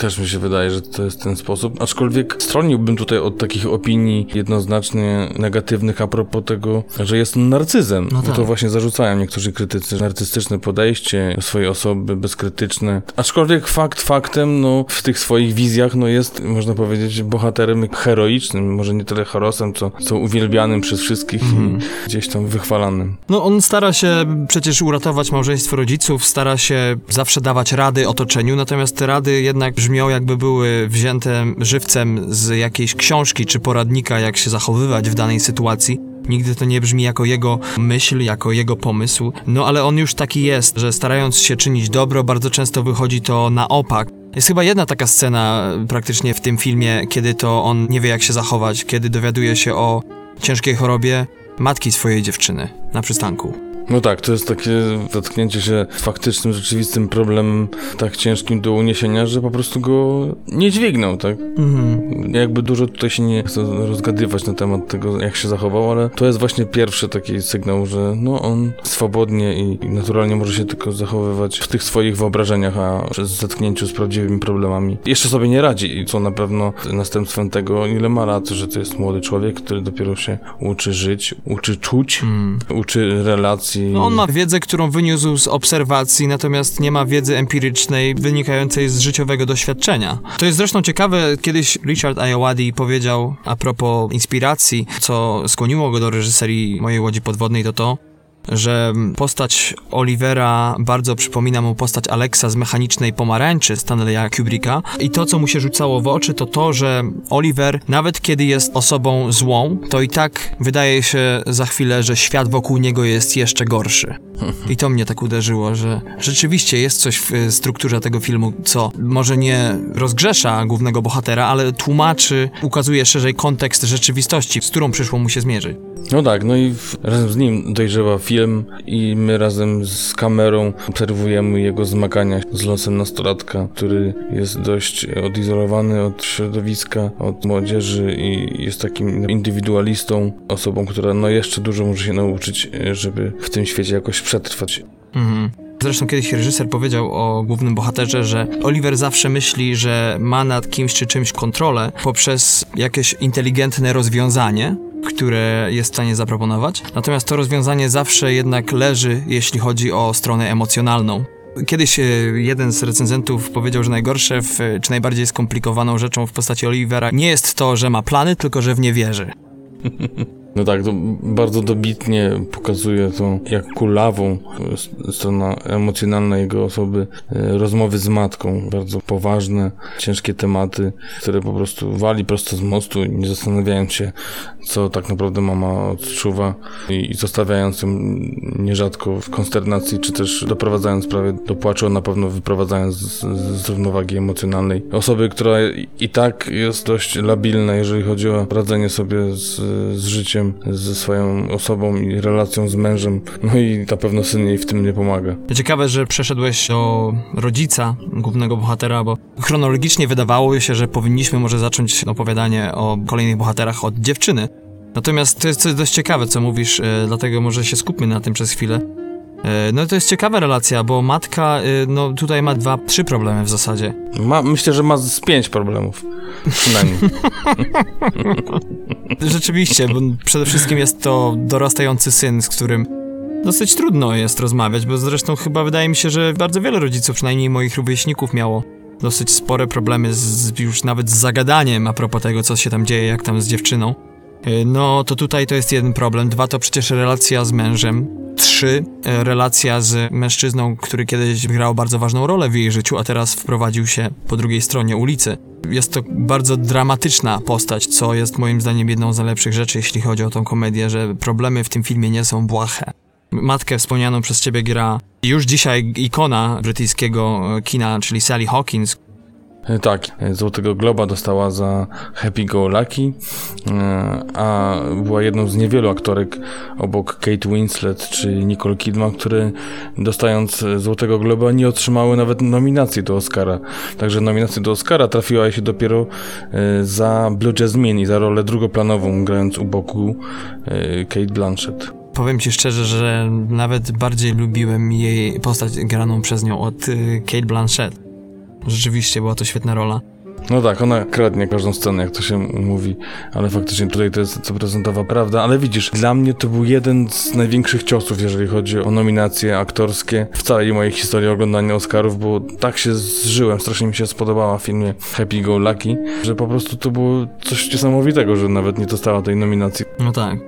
Też mi się wydaje, że to jest ten sposób. Aczkolwiek stroniłbym tutaj od takich opinii jednoznacznie negatywnych a propos tego, że jest narcyzem. No Bo tak. to właśnie zarzucają niektórzy krytycy. Narcystyczne podejście swojej osoby, bezkrytyczne. Aczkolwiek fakt faktem, no w tych swoich wizjach, no jest, można powiedzieć, bohaterem heroicznym. Może nie tyle herosem, co, co uwielbianym przez wszystkich Mhm. i gdzieś tam wychwalanym. No on stara się przecież uratować małżeństwo rodziców, stara się zawsze dawać rady otoczeniu, natomiast te rady jednak brzmią jakby były wzięte żywcem z jakiejś książki czy poradnika, jak się zachowywać w danej sytuacji. Nigdy to nie brzmi jako jego myśl, jako jego pomysł. No ale on już taki jest, że starając się czynić dobro, bardzo często wychodzi to na opak. Jest chyba jedna taka scena praktycznie w tym filmie, kiedy to on nie wie jak się zachować, kiedy dowiaduje się o ciężkiej chorobie matki swojej dziewczyny na przystanku. No tak, to jest takie zetknięcie się z faktycznym, rzeczywistym problemem tak ciężkim do uniesienia, że po prostu go nie dźwignął, tak? Mhm. Jakby dużo tutaj się nie chcę rozgadywać na temat tego, jak się zachował, ale to jest właśnie pierwszy taki sygnał, że no on swobodnie i naturalnie może się tylko zachowywać w tych swoich wyobrażeniach, a przez zetknięciu z prawdziwymi problemami jeszcze sobie nie radzi i co na pewno następstwem tego, ile ma lat, że to jest młody człowiek, który dopiero się uczy żyć, uczy czuć, Mm. uczy relacji. No on ma wiedzę, którą wyniósł z obserwacji, natomiast nie ma wiedzy empirycznej wynikającej z życiowego doświadczenia. To jest zresztą ciekawe, kiedyś Richard Ayoade powiedział a propos inspiracji, co skłoniło go do reżyserii Mojej Łodzi Podwodnej, to to, że postać Olivera bardzo przypomina mu postać Alexa z Mechanicznej Pomarańczy Stanleya Kubricka i to, co mu się rzucało w oczy, to to, że Oliver, nawet kiedy jest osobą złą, to i tak wydaje się za chwilę, że świat wokół niego jest jeszcze gorszy. I to mnie tak uderzyło, że rzeczywiście jest coś w y, strukturze tego filmu, co może nie rozgrzesza głównego bohatera, ale tłumaczy, ukazuje szerzej kontekst rzeczywistości, z którą przyszło mu się zmierzyć. No tak, no i razem z nim dojrzewa film i my razem z kamerą obserwujemy jego zmagania z losem nastolatka, który jest dość odizolowany od środowiska, od młodzieży i jest takim indywidualistą, osobą, która no jeszcze dużo może się nauczyć, żeby w tym świecie jakoś przetrwać. Mhm. Zresztą kiedyś reżyser powiedział o głównym bohaterze, że Oliver zawsze myśli, że ma nad kimś czy czymś kontrolę poprzez jakieś inteligentne rozwiązanie, które jest w stanie zaproponować. Natomiast to rozwiązanie zawsze jednak leży, jeśli chodzi o stronę emocjonalną. Kiedyś e, jeden z recenzentów powiedział, że najgorsze w, czy najbardziej skomplikowaną rzeczą w postaci Olivera nie jest to, że ma plany, tylko że w nie wierzy. No tak, to bardzo dobitnie pokazuje to, jak kulawą strona emocjonalna jego osoby, e, rozmowy z matką, bardzo poważne, ciężkie tematy, które po prostu wali prosto z mostu, nie zastanawiając się, co tak naprawdę mama odczuwa i, i zostawiając ją nierzadko w konsternacji, czy też doprowadzając prawie do płaczu, a na pewno wyprowadzając z, z równowagi emocjonalnej osoby, która i tak jest dość labilna, jeżeli chodzi o radzenie sobie z, z życiem, ze swoją osobą i relacją z mężem, no i na pewno syn jej w tym nie pomaga. Ciekawe, że przeszedłeś do rodzica głównego bohatera, bo chronologicznie wydawało się, że powinniśmy może zacząć opowiadanie o kolejnych bohaterach od dziewczyny. Natomiast to jest coś dość ciekawe, co mówisz, e, dlatego może się skupmy na tym przez chwilę. E, No to jest ciekawa relacja, bo matka, e, no tutaj ma dwa, trzy problemy w zasadzie. Ma, myślę, że ma z pięć problemów. Przynajmniej. Rzeczywiście, bo przede wszystkim jest to dorastający syn, z którym dosyć trudno jest rozmawiać, bo zresztą chyba wydaje mi się, że bardzo wiele rodziców, przynajmniej moich rówieśników, miało dosyć spore problemy z, już nawet z zagadaniem a propos tego, co się tam dzieje, jak tam z dziewczyną. Y, No to tutaj to jest jeden problem. Dwa to przecież relacja z mężem. Trzy, e, relacja z mężczyzną, który kiedyś grał bardzo ważną rolę w jej życiu, a teraz wprowadził się po drugiej stronie ulicy. Jest to bardzo dramatyczna postać, co jest moim zdaniem jedną z najlepszych rzeczy, jeśli chodzi o tą komedię, że problemy w tym filmie nie są błahe. Matkę wspomnianą przez ciebie gra już dzisiaj ikona brytyjskiego kina, czyli Sally Hawkins, Tak, e, Złotego Globa dostała za Happy Go Lucky, e, a była jedną z niewielu aktorek obok Kate Winslet czy Nicole Kidman, które dostając e, Złotego Globa nie otrzymały nawet nominacji do Oscara. Także nominacja do Oscara trafiła się dopiero e, za Blue Jasmine i za rolę drugoplanową, grając u boku e, Kate Blanchett. Powiem ci szczerze, że nawet bardziej lubiłem jej postać graną przez nią od Kate Blanchett. Rzeczywiście była to świetna rola. No tak, ona kradnie każdą scenę, jak to się mówi, ale faktycznie tutaj to jest prezentowa prawda, ale widzisz, dla mnie to był jeden z największych ciosów, jeżeli chodzi o nominacje aktorskie w całej mojej historii oglądania Oscarów, bo tak się zżyłem, strasznie mi się spodobała w filmie Happy Go Lucky, że po prostu to było coś niesamowitego, że nawet nie dostała tej nominacji. No tak.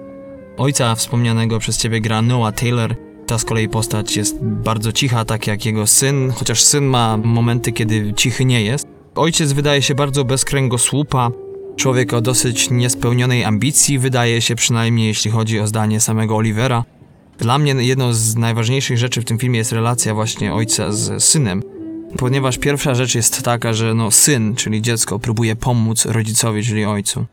Ojca wspomnianego przez ciebie gra Noah Taylor. Ta z kolei postać jest bardzo cicha, tak jak jego syn, chociaż syn ma momenty, kiedy cichy nie jest. Ojciec wydaje się bardzo bez kręgosłupa, człowiek o dosyć niespełnionej ambicji, wydaje się przynajmniej jeśli chodzi o zdanie samego Olivera. Dla mnie jedną z najważniejszych rzeczy w tym filmie jest relacja właśnie ojca z synem. Ponieważ pierwsza rzecz jest taka, że no syn, czyli dziecko, próbuje pomóc rodzicowi, czyli ojcu.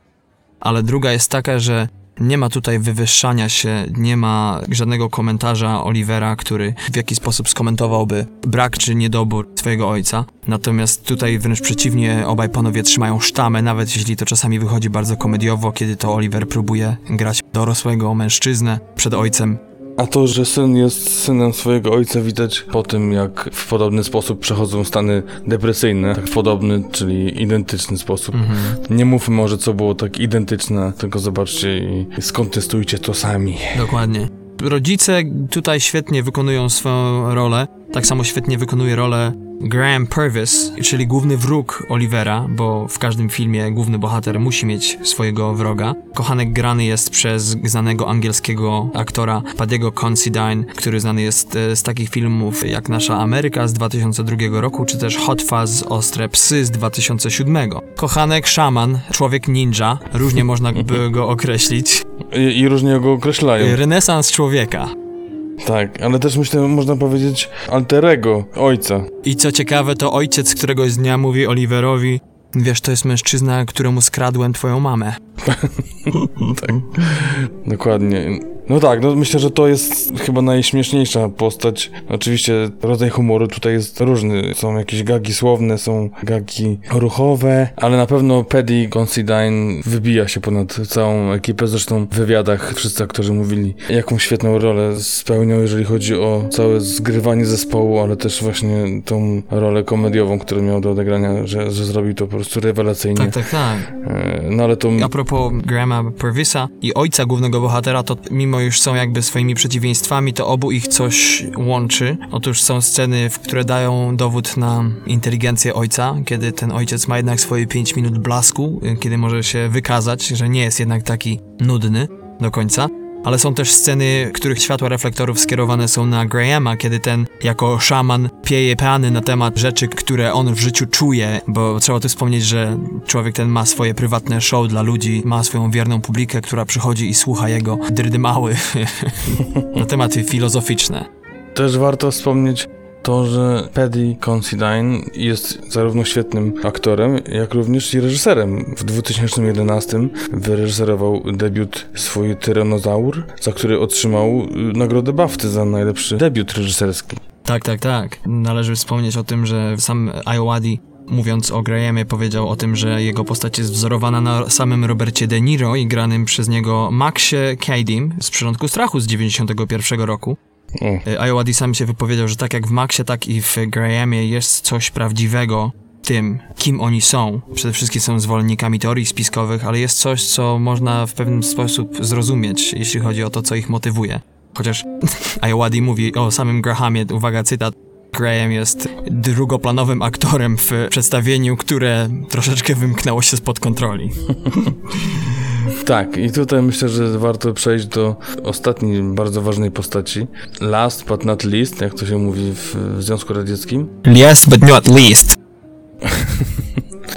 Ale druga jest taka, że nie ma tutaj wywyższania się, nie ma żadnego komentarza Olivera, który w jakiś sposób skomentowałby brak czy niedobór swojego ojca. Natomiast tutaj wręcz przeciwnie, obaj panowie trzymają sztamę, nawet jeśli to czasami wychodzi bardzo komediowo, kiedy to Oliver próbuje grać dorosłego mężczyznę przed ojcem. A to, że syn jest synem swojego ojca, widać po tym, jak w podobny sposób przechodzą stany depresyjne. Tak w podobny, czyli identyczny sposób. Mhm. Nie mówmy może, co było tak identyczne, tylko zobaczcie i skontestujcie to sami. Dokładnie. Rodzice tutaj świetnie wykonują swoją rolę. Tak samo świetnie wykonuje rolę Graham Purvis, czyli główny wróg Olivera, bo w każdym filmie główny bohater musi mieć swojego wroga. Kochanek grany jest przez znanego angielskiego aktora Paddiego Considine, który znany jest e, z takich filmów jak Nasza Ameryka z 2002 roku, czy też Hot Fuzz Ostre Psy z 2007. Kochanek szaman, człowiek ninja, różnie można by go określić. I, i różnie go określają. Renesans człowieka. Tak, ale też myślę, można powiedzieć alterego ojca. I co ciekawe, to ojciec któregoś dnia mówi Oliverowi: Wiesz, to jest mężczyzna, któremu skradłem twoją mamę. tak, dokładnie. No tak, no myślę, że to jest chyba najśmieszniejsza postać. Oczywiście rodzaj humoru tutaj jest różny. Są jakieś gagi słowne, są gagi ruchowe, ale na pewno Paddy Considine wybija się ponad całą ekipę. Zresztą w wywiadach wszyscy aktorzy mówili, jaką świetną rolę spełniał, jeżeli chodzi o całe zgrywanie zespołu, ale też właśnie tą rolę komediową, którą miał do odegrania, że, że zrobił to po prostu rewelacyjnie. Tak, tak, tak. E, No ale to... A propos Grahama Purvisa i ojca głównego bohatera, to mimo już są jakby swoimi przeciwieństwami, to obu ich coś łączy. Otóż są sceny, w które dają dowód na inteligencję ojca, kiedy ten ojciec ma jednak swoje 5 minut blasku, y, kiedy może się wykazać, że nie jest jednak taki nudny do końca. Ale są też sceny, których światła reflektorów skierowane są na Grahama, kiedy ten jako szaman pieje plany na temat rzeczy, które on w życiu czuje, bo trzeba tu wspomnieć, że człowiek ten ma swoje prywatne show dla ludzi, ma swoją wierną publikę, która przychodzi i słucha jego drydymały na tematy filozoficzne. Też warto wspomnieć to, że Paddy Considine jest zarówno świetnym aktorem, jak również i reżyserem. W 2011 wyreżyserował debiut swój Tyrannozaur, za który otrzymał y, nagrodę BAFTY za najlepszy debiut reżyserski. Tak, tak, tak. Należy wspomnieć o tym, że sam Iowadi mówiąc o Grahamie, powiedział o tym, że jego postać jest wzorowana na samym Robercie De Niro i granym przez niego Maxie Cadim z Przyrządku Strachu z 91 roku. O. Iowadi sam się wypowiedział, że tak jak w Maxie, tak i w Grahamie jest coś prawdziwego tym, kim oni są. Przede wszystkim są zwolennikami teorii spiskowych, ale jest coś, co można w pewien sposób zrozumieć, jeśli chodzi o to, co ich motywuje. Chociaż Iowadi mówi o samym Grahamie, uwaga, cytat, Graham jest drugoplanowym aktorem w przedstawieniu, które troszeczkę wymknęło się spod kontroli. Tak, i tutaj myślę, że warto przejść do ostatniej bardzo ważnej postaci. Last but not least, jak to się mówi w, Związku Radzieckim, Last but not least.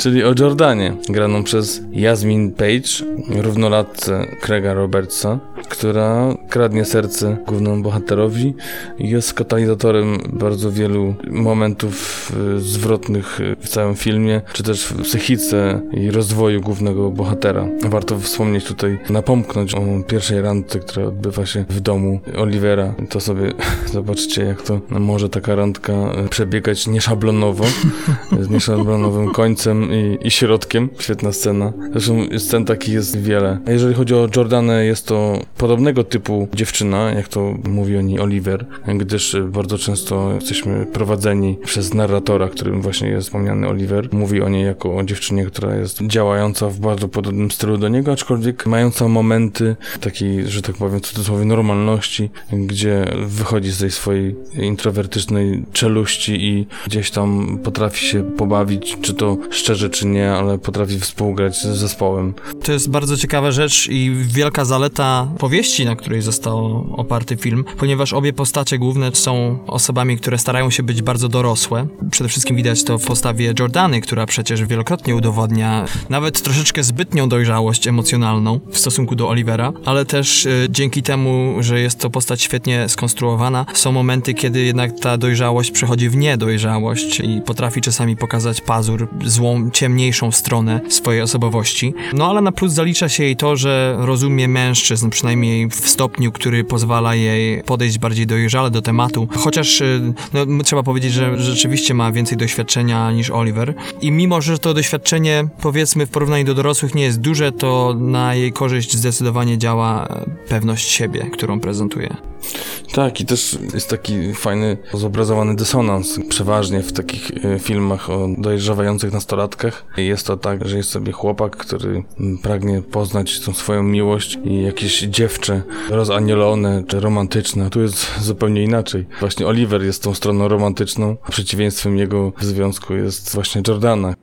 Czyli o Jordanie, graną przez Jasmine Page, równolatce Craiga Robertsa, która kradnie serce głównemu bohaterowi i jest katalizatorem bardzo wielu momentów y, zwrotnych w całym filmie, czy też w psychice i rozwoju głównego bohatera. Warto wspomnieć tutaj, napomknąć o pierwszej randce, która odbywa się w domu Olivera. To sobie zobaczcie, jak to może taka randka y, przebiegać nieszablonowo, z nieszablonowym końcem i, i środkiem. Świetna scena. Zresztą scen takich jest wiele. A jeżeli chodzi o Jordanę, jest to podobnego typu dziewczyna, jak to mówi o niej Oliver, gdyż bardzo często jesteśmy prowadzeni przez narratora, którym właśnie jest wspomniany Oliver. Mówi o niej jako o dziewczynie, która jest działająca w bardzo podobnym stylu do niego, aczkolwiek mająca momenty takiej, że tak powiem, cudzysłowie normalności, gdzie wychodzi z tej swojej introwertycznej czeluści i gdzieś tam potrafi się pobawić, czy to szczerze, czy nie, ale potrafi współgrać z zespołem. To jest bardzo ciekawa rzecz i wielka zaleta powieści, na której został oparty film, ponieważ obie postacie główne są osobami, które starają się być bardzo dorosłe. Przede wszystkim widać to w postawie Jordany, która przecież wielokrotnie udowodnia nawet troszeczkę zbytnią dojrzałość emocjonalną w stosunku do Olivera, ale też y, dzięki temu, że jest to postać świetnie skonstruowana, są momenty, kiedy jednak ta dojrzałość przechodzi w niedojrzałość i potrafi czasami pokazać pazur, złą, ciemniejszą stronę swojej osobowości. No ale na plus zalicza się jej to, że rozumie mężczyzn, przynajmniej w stopniu, który pozwala jej podejść bardziej dojrzale do tematu. Chociaż y, no, trzeba powiedzieć, że rzeczywiście ma więcej doświadczenia niż Oliver. I mimo, że to doświadczenie, powiedzmy, w porównaniu do dorosłych nie jest duże, to na jej korzyść zdecydowanie działa pewność siebie, którą prezentuje. Tak, i też jest taki fajny, zobrazowany dysonans. Przeważnie w takich e, filmach o dojrzewających nastolatkach jest to tak, że jest sobie chłopak, który pragnie poznać tą swoją miłość i jakieś dziewczę rozanielone czy romantyczne. Tu jest zupełnie inaczej. Właśnie Oliver jest tą stroną romantyczną, a przeciwieństwem jego w związku jest właśnie Jordana.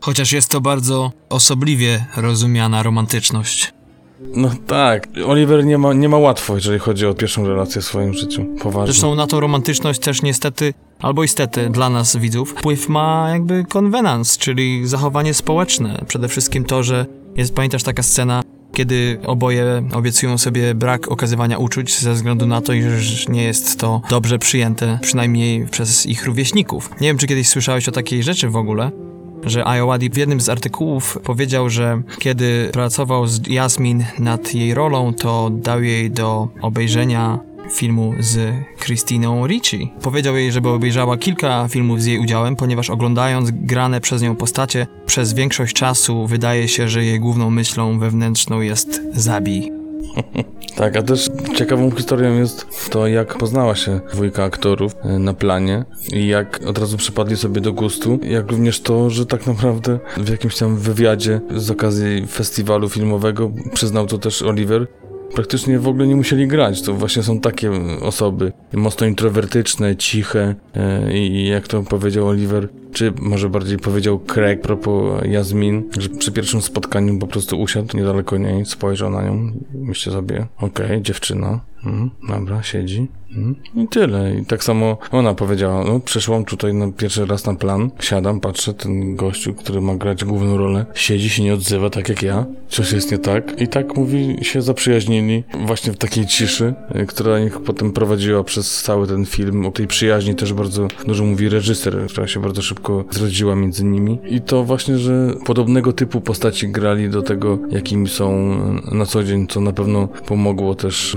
Chociaż jest to bardzo osobliwie rozumiana romantyczność. No tak, Oliver nie ma, nie ma łatwo, jeżeli chodzi o pierwszą relację w swoim życiu, poważnie. Zresztą na tą romantyczność też niestety, albo istety dla nas widzów, wpływ ma jakby konwenans, czyli zachowanie społeczne. Przede wszystkim to, że jest, pamiętasz taka scena, kiedy oboje obiecują sobie brak okazywania uczuć ze względu na to, iż nie jest to dobrze przyjęte, przynajmniej przez ich rówieśników. Nie wiem, czy kiedyś słyszałeś o takiej rzeczy w ogóle, że Ayowadi w jednym z artykułów powiedział, że kiedy pracował z Jasmin nad jej rolą, to dał jej do obejrzenia filmu z Christiną Ricci. Powiedział jej, żeby obejrzała kilka filmów z jej udziałem, ponieważ oglądając grane przez nią postacie, przez większość czasu wydaje się, że jej główną myślą wewnętrzną jest zabij. Tak, a też ciekawą historią jest to, jak poznała się dwójka aktorów e, na planie i jak od razu przypadli sobie do gustu, jak również to, że tak naprawdę w jakimś tam wywiadzie z okazji festiwalu filmowego przyznał to też Oliver, praktycznie w ogóle nie musieli grać. To właśnie są takie osoby, mocno introwertyczne, ciche e, i jak to powiedział Oliver, czy może bardziej powiedział Craig propos Jasmin, że przy pierwszym spotkaniu po prostu usiadł niedaleko niej, spojrzał na nią, myślę sobie, okej, okay, dziewczyna, mm, dobra, siedzi, mm, i tyle. I tak samo ona powiedziała, no przyszłam tutaj na pierwszy raz na plan, siadam, patrzę, ten gościu, który ma grać główną rolę, siedzi się nie odzywa tak jak ja, coś jest nie tak i tak mówi, się zaprzyjaźnili właśnie w takiej ciszy, y, która ich potem prowadziła przez cały ten film. O tej przyjaźni też bardzo dużo mówi reżyser, która się bardzo szybko zrodziła między nimi. I to właśnie, że podobnego typu postaci grali do tego, jakimi są na co dzień, co na pewno pomogło też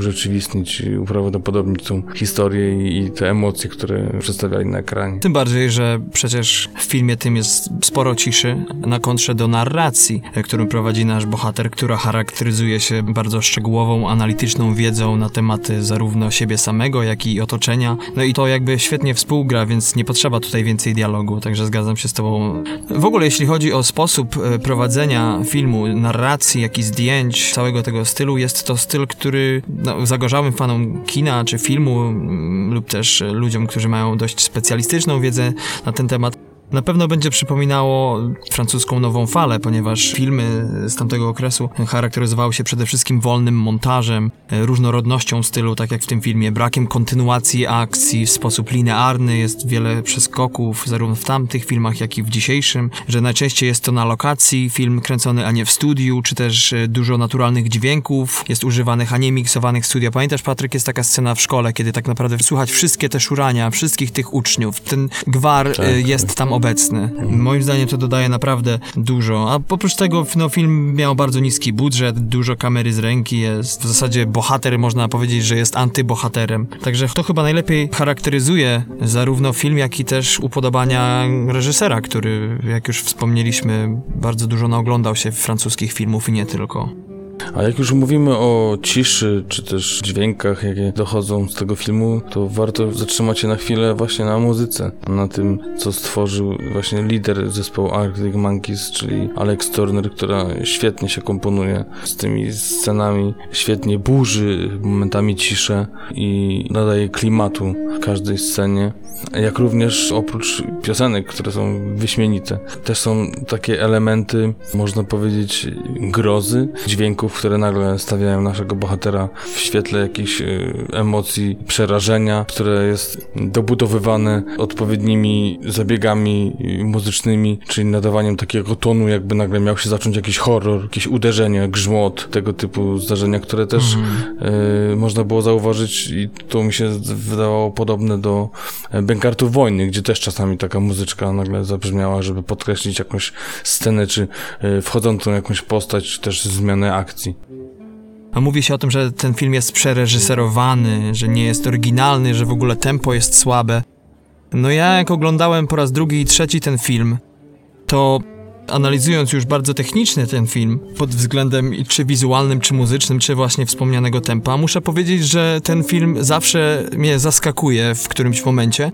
i uprawdopodobnić tą historię i, i te emocje, które przedstawiali na ekranie. Tym bardziej, że przecież w filmie tym jest sporo ciszy na kontrze do narracji, którą prowadzi nasz bohater, która charakteryzuje się bardzo szczegółową, analityczną wiedzą na tematy zarówno siebie samego, jak i otoczenia. No i to jakby świetnie współgra, więc nie potrzeba tutaj więcej dialogu, także zgadzam się z tobą. W ogóle jeśli chodzi o sposób e, prowadzenia filmu, narracji, jak i zdjęć, całego tego stylu, jest to styl, który no, fanom kina czy filmu mm, lub też ludziom, którzy mają dość specjalistyczną wiedzę na ten temat, na pewno będzie przypominało francuską nową falę, ponieważ filmy z tamtego okresu charakteryzowały się przede wszystkim wolnym montażem, różnorodnością stylu, tak jak w tym filmie, brakiem kontynuacji akcji w sposób linearny, jest wiele przeskoków, zarówno w tamtych filmach, jak i w dzisiejszym, że najczęściej jest to na lokacji film kręcony, a nie w studiu, czy też e, dużo naturalnych dźwięków jest używanych, a nie miksowanych w studio. Pamiętasz, Patryk, jest taka scena w szkole, kiedy tak naprawdę słychać wszystkie te szurania, wszystkich tych uczniów. Ten gwar e, tak. jest tam obecny. Moim zdaniem to dodaje naprawdę dużo. A oprócz tego no, film miał bardzo niski budżet, dużo kamery z ręki jest. W zasadzie bohater można powiedzieć, że jest antybohaterem. Także to chyba najlepiej charakteryzuje zarówno film, jak i też upodobania reżysera, który, jak już wspomnieliśmy, bardzo dużo naoglądał się francuskich filmów i nie tylko. A jak już mówimy o ciszy, czy też dźwiękach, jakie dochodzą z tego filmu, to warto zatrzymać się na chwilę właśnie na muzyce, na tym, co stworzył właśnie lider zespołu Arctic Monkeys, czyli Alex Turner, która świetnie się komponuje z tymi scenami, świetnie burzy momentami ciszę i nadaje klimatu każdej scenie. Jak również oprócz piosenek, które są wyśmienite, też są takie elementy, można powiedzieć, grozy, dźwięków, które nagle stawiają naszego bohatera w świetle jakichś y, emocji, przerażenia, które jest dobudowywane odpowiednimi zabiegami muzycznymi, czyli nadawaniem takiego tonu, jakby nagle miał się zacząć jakiś horror, jakieś uderzenie, grzmot, tego typu zdarzenia, które też mhm. y, można było zauważyć i to mi się wydawało podobne do Bękartów Wojny, gdzie też czasami taka muzyczka nagle zabrzmiała, żeby podkreślić jakąś scenę, czy y, wchodzącą jakąś postać, czy też zmianę akcji. A mówi się o tym, że ten film jest przereżyserowany, że nie jest oryginalny, że w ogóle tempo jest słabe. No ja jak oglądałem po raz drugi i trzeci ten film, to analizując już bardzo technicznie ten film, pod względem czy wizualnym, czy muzycznym, czy właśnie wspomnianego tempa, muszę powiedzieć, że ten film zawsze mnie zaskakuje w którymś momencie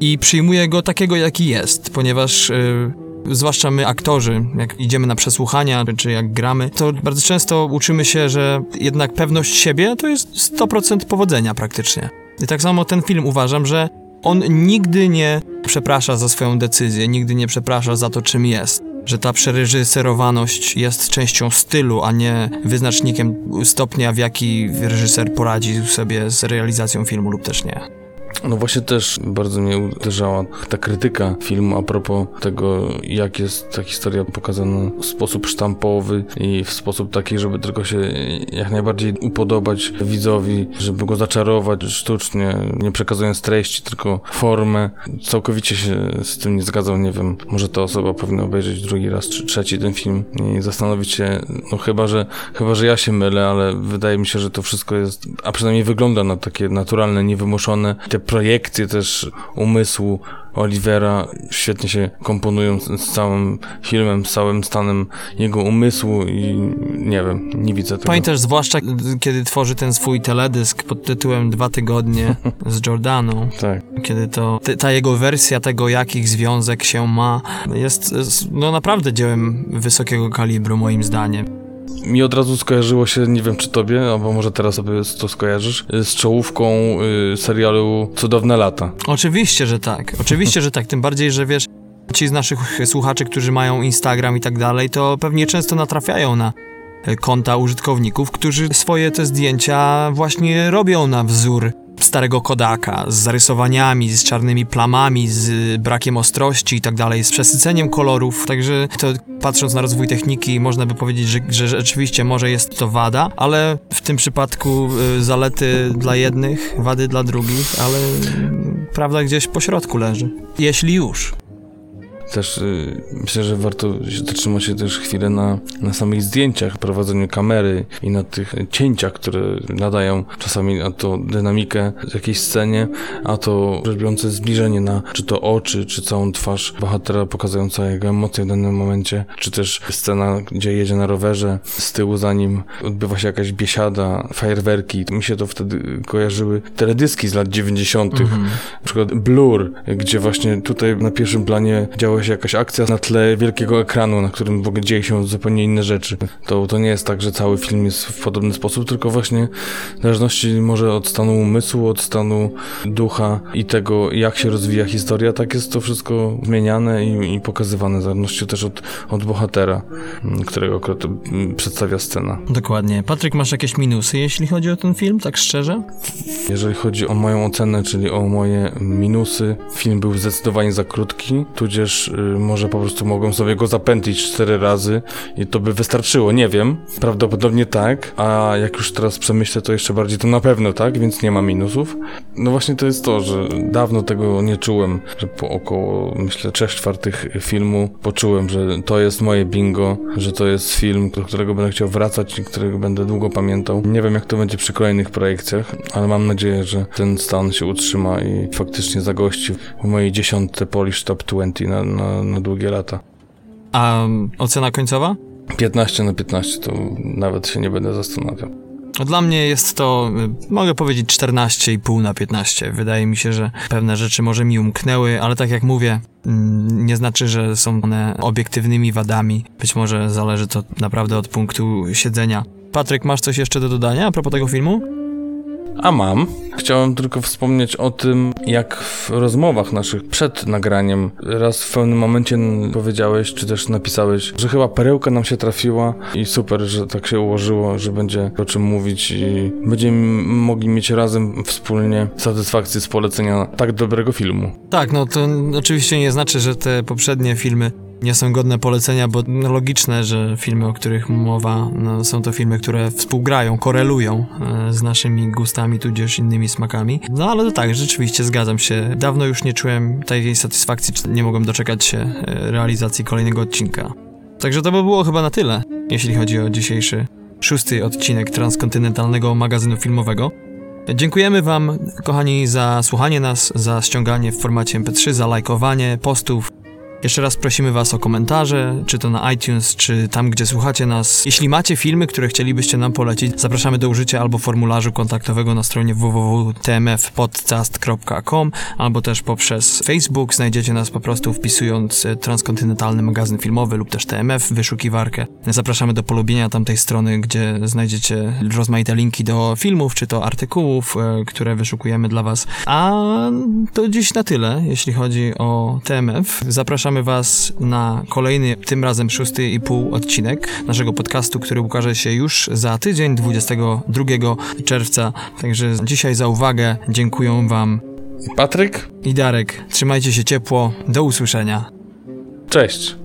i przyjmuję go takiego, jaki jest, ponieważ... Yy, zwłaszcza my aktorzy, jak idziemy na przesłuchania, czy jak gramy, to bardzo często uczymy się, że jednak pewność siebie to jest 100% powodzenia praktycznie. I tak samo ten film uważam, że on nigdy nie przeprasza za swoją decyzję, nigdy nie przeprasza za to, czym jest. Że ta przereżyserowaność jest częścią stylu, a nie wyznacznikiem stopnia, w jaki reżyser poradzi sobie z realizacją filmu lub też nie. No właśnie też bardzo mnie uderzała ta krytyka filmu a propos tego, jak jest ta historia pokazana w sposób sztampowy i w sposób taki, żeby tylko się jak najbardziej upodobać widzowi, żeby go zaczarować sztucznie, nie przekazując treści, tylko formę. Całkowicie się z tym nie zgadzam, nie wiem, może ta osoba powinna obejrzeć drugi raz czy trzeci ten film i zastanowić się, no chyba, że chyba, że ja się mylę, ale wydaje mi się, że to wszystko jest, a przynajmniej wygląda na takie naturalne, niewymuszone. Te projekcje też umysłu Olivera świetnie się komponują z, całym filmem, z całym stanem jego umysłu i nie wiem, nie widzę tego. Pamiętasz zwłaszcza, kiedy tworzy ten swój teledysk pod tytułem Dwa tygodnie z Jordaną. tak. Kiedy to ta jego wersja tego, jakich związek się ma, jest no naprawdę dziełem wysokiego kalibru moim zdaniem mi od razu skojarzyło się, nie wiem czy tobie, albo może teraz sobie to skojarzysz, z czołówką y, serialu Cudowne Lata. Oczywiście, że tak. Oczywiście, że tak. Tym bardziej, że wiesz, ci z naszych słuchaczy, którzy mają Instagram i tak dalej, to pewnie często natrafiają na konta użytkowników, którzy swoje te zdjęcia właśnie robią na wzór starego Kodaka, z zarysowaniami, z czarnymi plamami, z brakiem ostrości i tak dalej, z przesyceniem kolorów, także to patrząc na rozwój techniki można by powiedzieć, że, że rzeczywiście może jest to wada, ale w tym przypadku y, zalety dla jednych, wady dla drugich, ale y, prawda gdzieś po środku leży. Jeśli już. Też y, myślę, że warto zatrzymać się też chwilę na, na samych zdjęciach, prowadzeniu kamery i na tych cięciach, które nadają czasami a to dynamikę w jakiejś scenie, a to rzecz biorące zbliżenie na czy to oczy, czy całą twarz bohatera pokazująca jego emocje w danym momencie, czy też scena, gdzie jedzie na rowerze, z tyłu za nim odbywa się jakaś biesiada, fajerwerki. Mi się to wtedy kojarzyły teledyski z lat 90. Mm -hmm. Na przykład Blur, gdzie właśnie tutaj na pierwszym planie działo się jakaś akcja na tle wielkiego ekranu, na którym w ogóle dzieje się zupełnie inne rzeczy. To, to nie jest tak, że cały film jest w podobny sposób, tylko właśnie w zależności może od stanu umysłu, od stanu ducha i tego, jak się rozwija historia, tak jest to wszystko zmieniane i, i pokazywane, w zależności też od, od bohatera, którego akurat przedstawia scena. Dokładnie. Patryk, masz jakieś minusy, jeśli chodzi o ten film, tak szczerze? Jeżeli chodzi o moją ocenę, czyli o moje minusy, film był zdecydowanie za krótki, tudzież y, może po prostu mogłem sobie go zapętlić cztery razy i to by wystarczyło, nie wiem. Prawdopodobnie tak, a jak już teraz przemyślę to jeszcze bardziej, to na pewno tak, więc nie ma minusów. No właśnie to jest to, że dawno tego nie czułem, że po około, myślę, 3 czwartych filmu poczułem, że to jest moje bingo, że to jest film, do którego będę chciał wracać i którego będę długo pamiętał. Nie wiem jak to będzie przy kolejnych projekcjach, ale mam nadzieję, że ten stan się utrzyma i faktycznie zagości w mojej dziesiątce Polish Top 20 na, na, na długie lata. A ocena końcowa? 15 na 15 to nawet się nie będę zastanawiał. No, Dla mnie jest to, y, mogę powiedzieć, 14,5 na 15. Wydaje mi się, że pewne rzeczy może mi umknęły, ale tak jak mówię, mm, nie znaczy, że są one obiektywnymi wadami. Być może zależy to naprawdę od punktu siedzenia. Patryk, masz coś jeszcze do dodania a propos tego filmu? A mam. Chciałem tylko wspomnieć o tym, jak w rozmowach naszych przed nagraniem raz w pewnym momencie powiedziałeś, czy też napisałeś, że chyba perełka nam się trafiła i super, że tak się ułożyło, że będzie o czym mówić i będziemy mogli mieć razem wspólnie satysfakcję z polecenia tak dobrego filmu. Tak, no to oczywiście nie znaczy, że te poprzednie filmy nie są godne polecenia, bo logiczne, że filmy, o których mowa, no, są to filmy, które współgrają, korelują e, z naszymi gustami, tudzież innymi smakami. No ale to tak, rzeczywiście zgadzam się. Dawno już nie czułem takiej satysfakcji, nie mogłem doczekać się e, realizacji kolejnego odcinka. Także to by było chyba na tyle, jeśli chodzi o dzisiejszy szósty odcinek transkontynentalnego magazynu filmowego. Dziękujemy Wam, kochani, za słuchanie nas, za ściąganie w formacie MP3, za lajkowanie postów. Jeszcze raz prosimy Was o komentarze, czy to na iTunes, czy tam, gdzie słuchacie nas. Jeśli macie filmy, które chcielibyście nam polecić, zapraszamy do użycia albo formularzu kontaktowego na stronie www.tmfpodcast.com, albo też poprzez Facebook. Znajdziecie nas po prostu wpisując e, Transkontynentalny Magazyn Filmowy lub też TMF wyszukiwarkę. Zapraszamy do polubienia tamtej strony, gdzie znajdziecie rozmaite linki do filmów, czy to artykułów, e, które wyszukujemy dla Was. A to dziś na tyle, jeśli chodzi o TMF. Zapraszamy Was na kolejny, tym razem szósty i pół odcinek naszego podcastu, który ukaże się już za tydzień, 22 czerwca. Także dzisiaj za uwagę dziękuję Wam Patryk, i Darek. Trzymajcie się ciepło. Do usłyszenia. cześć.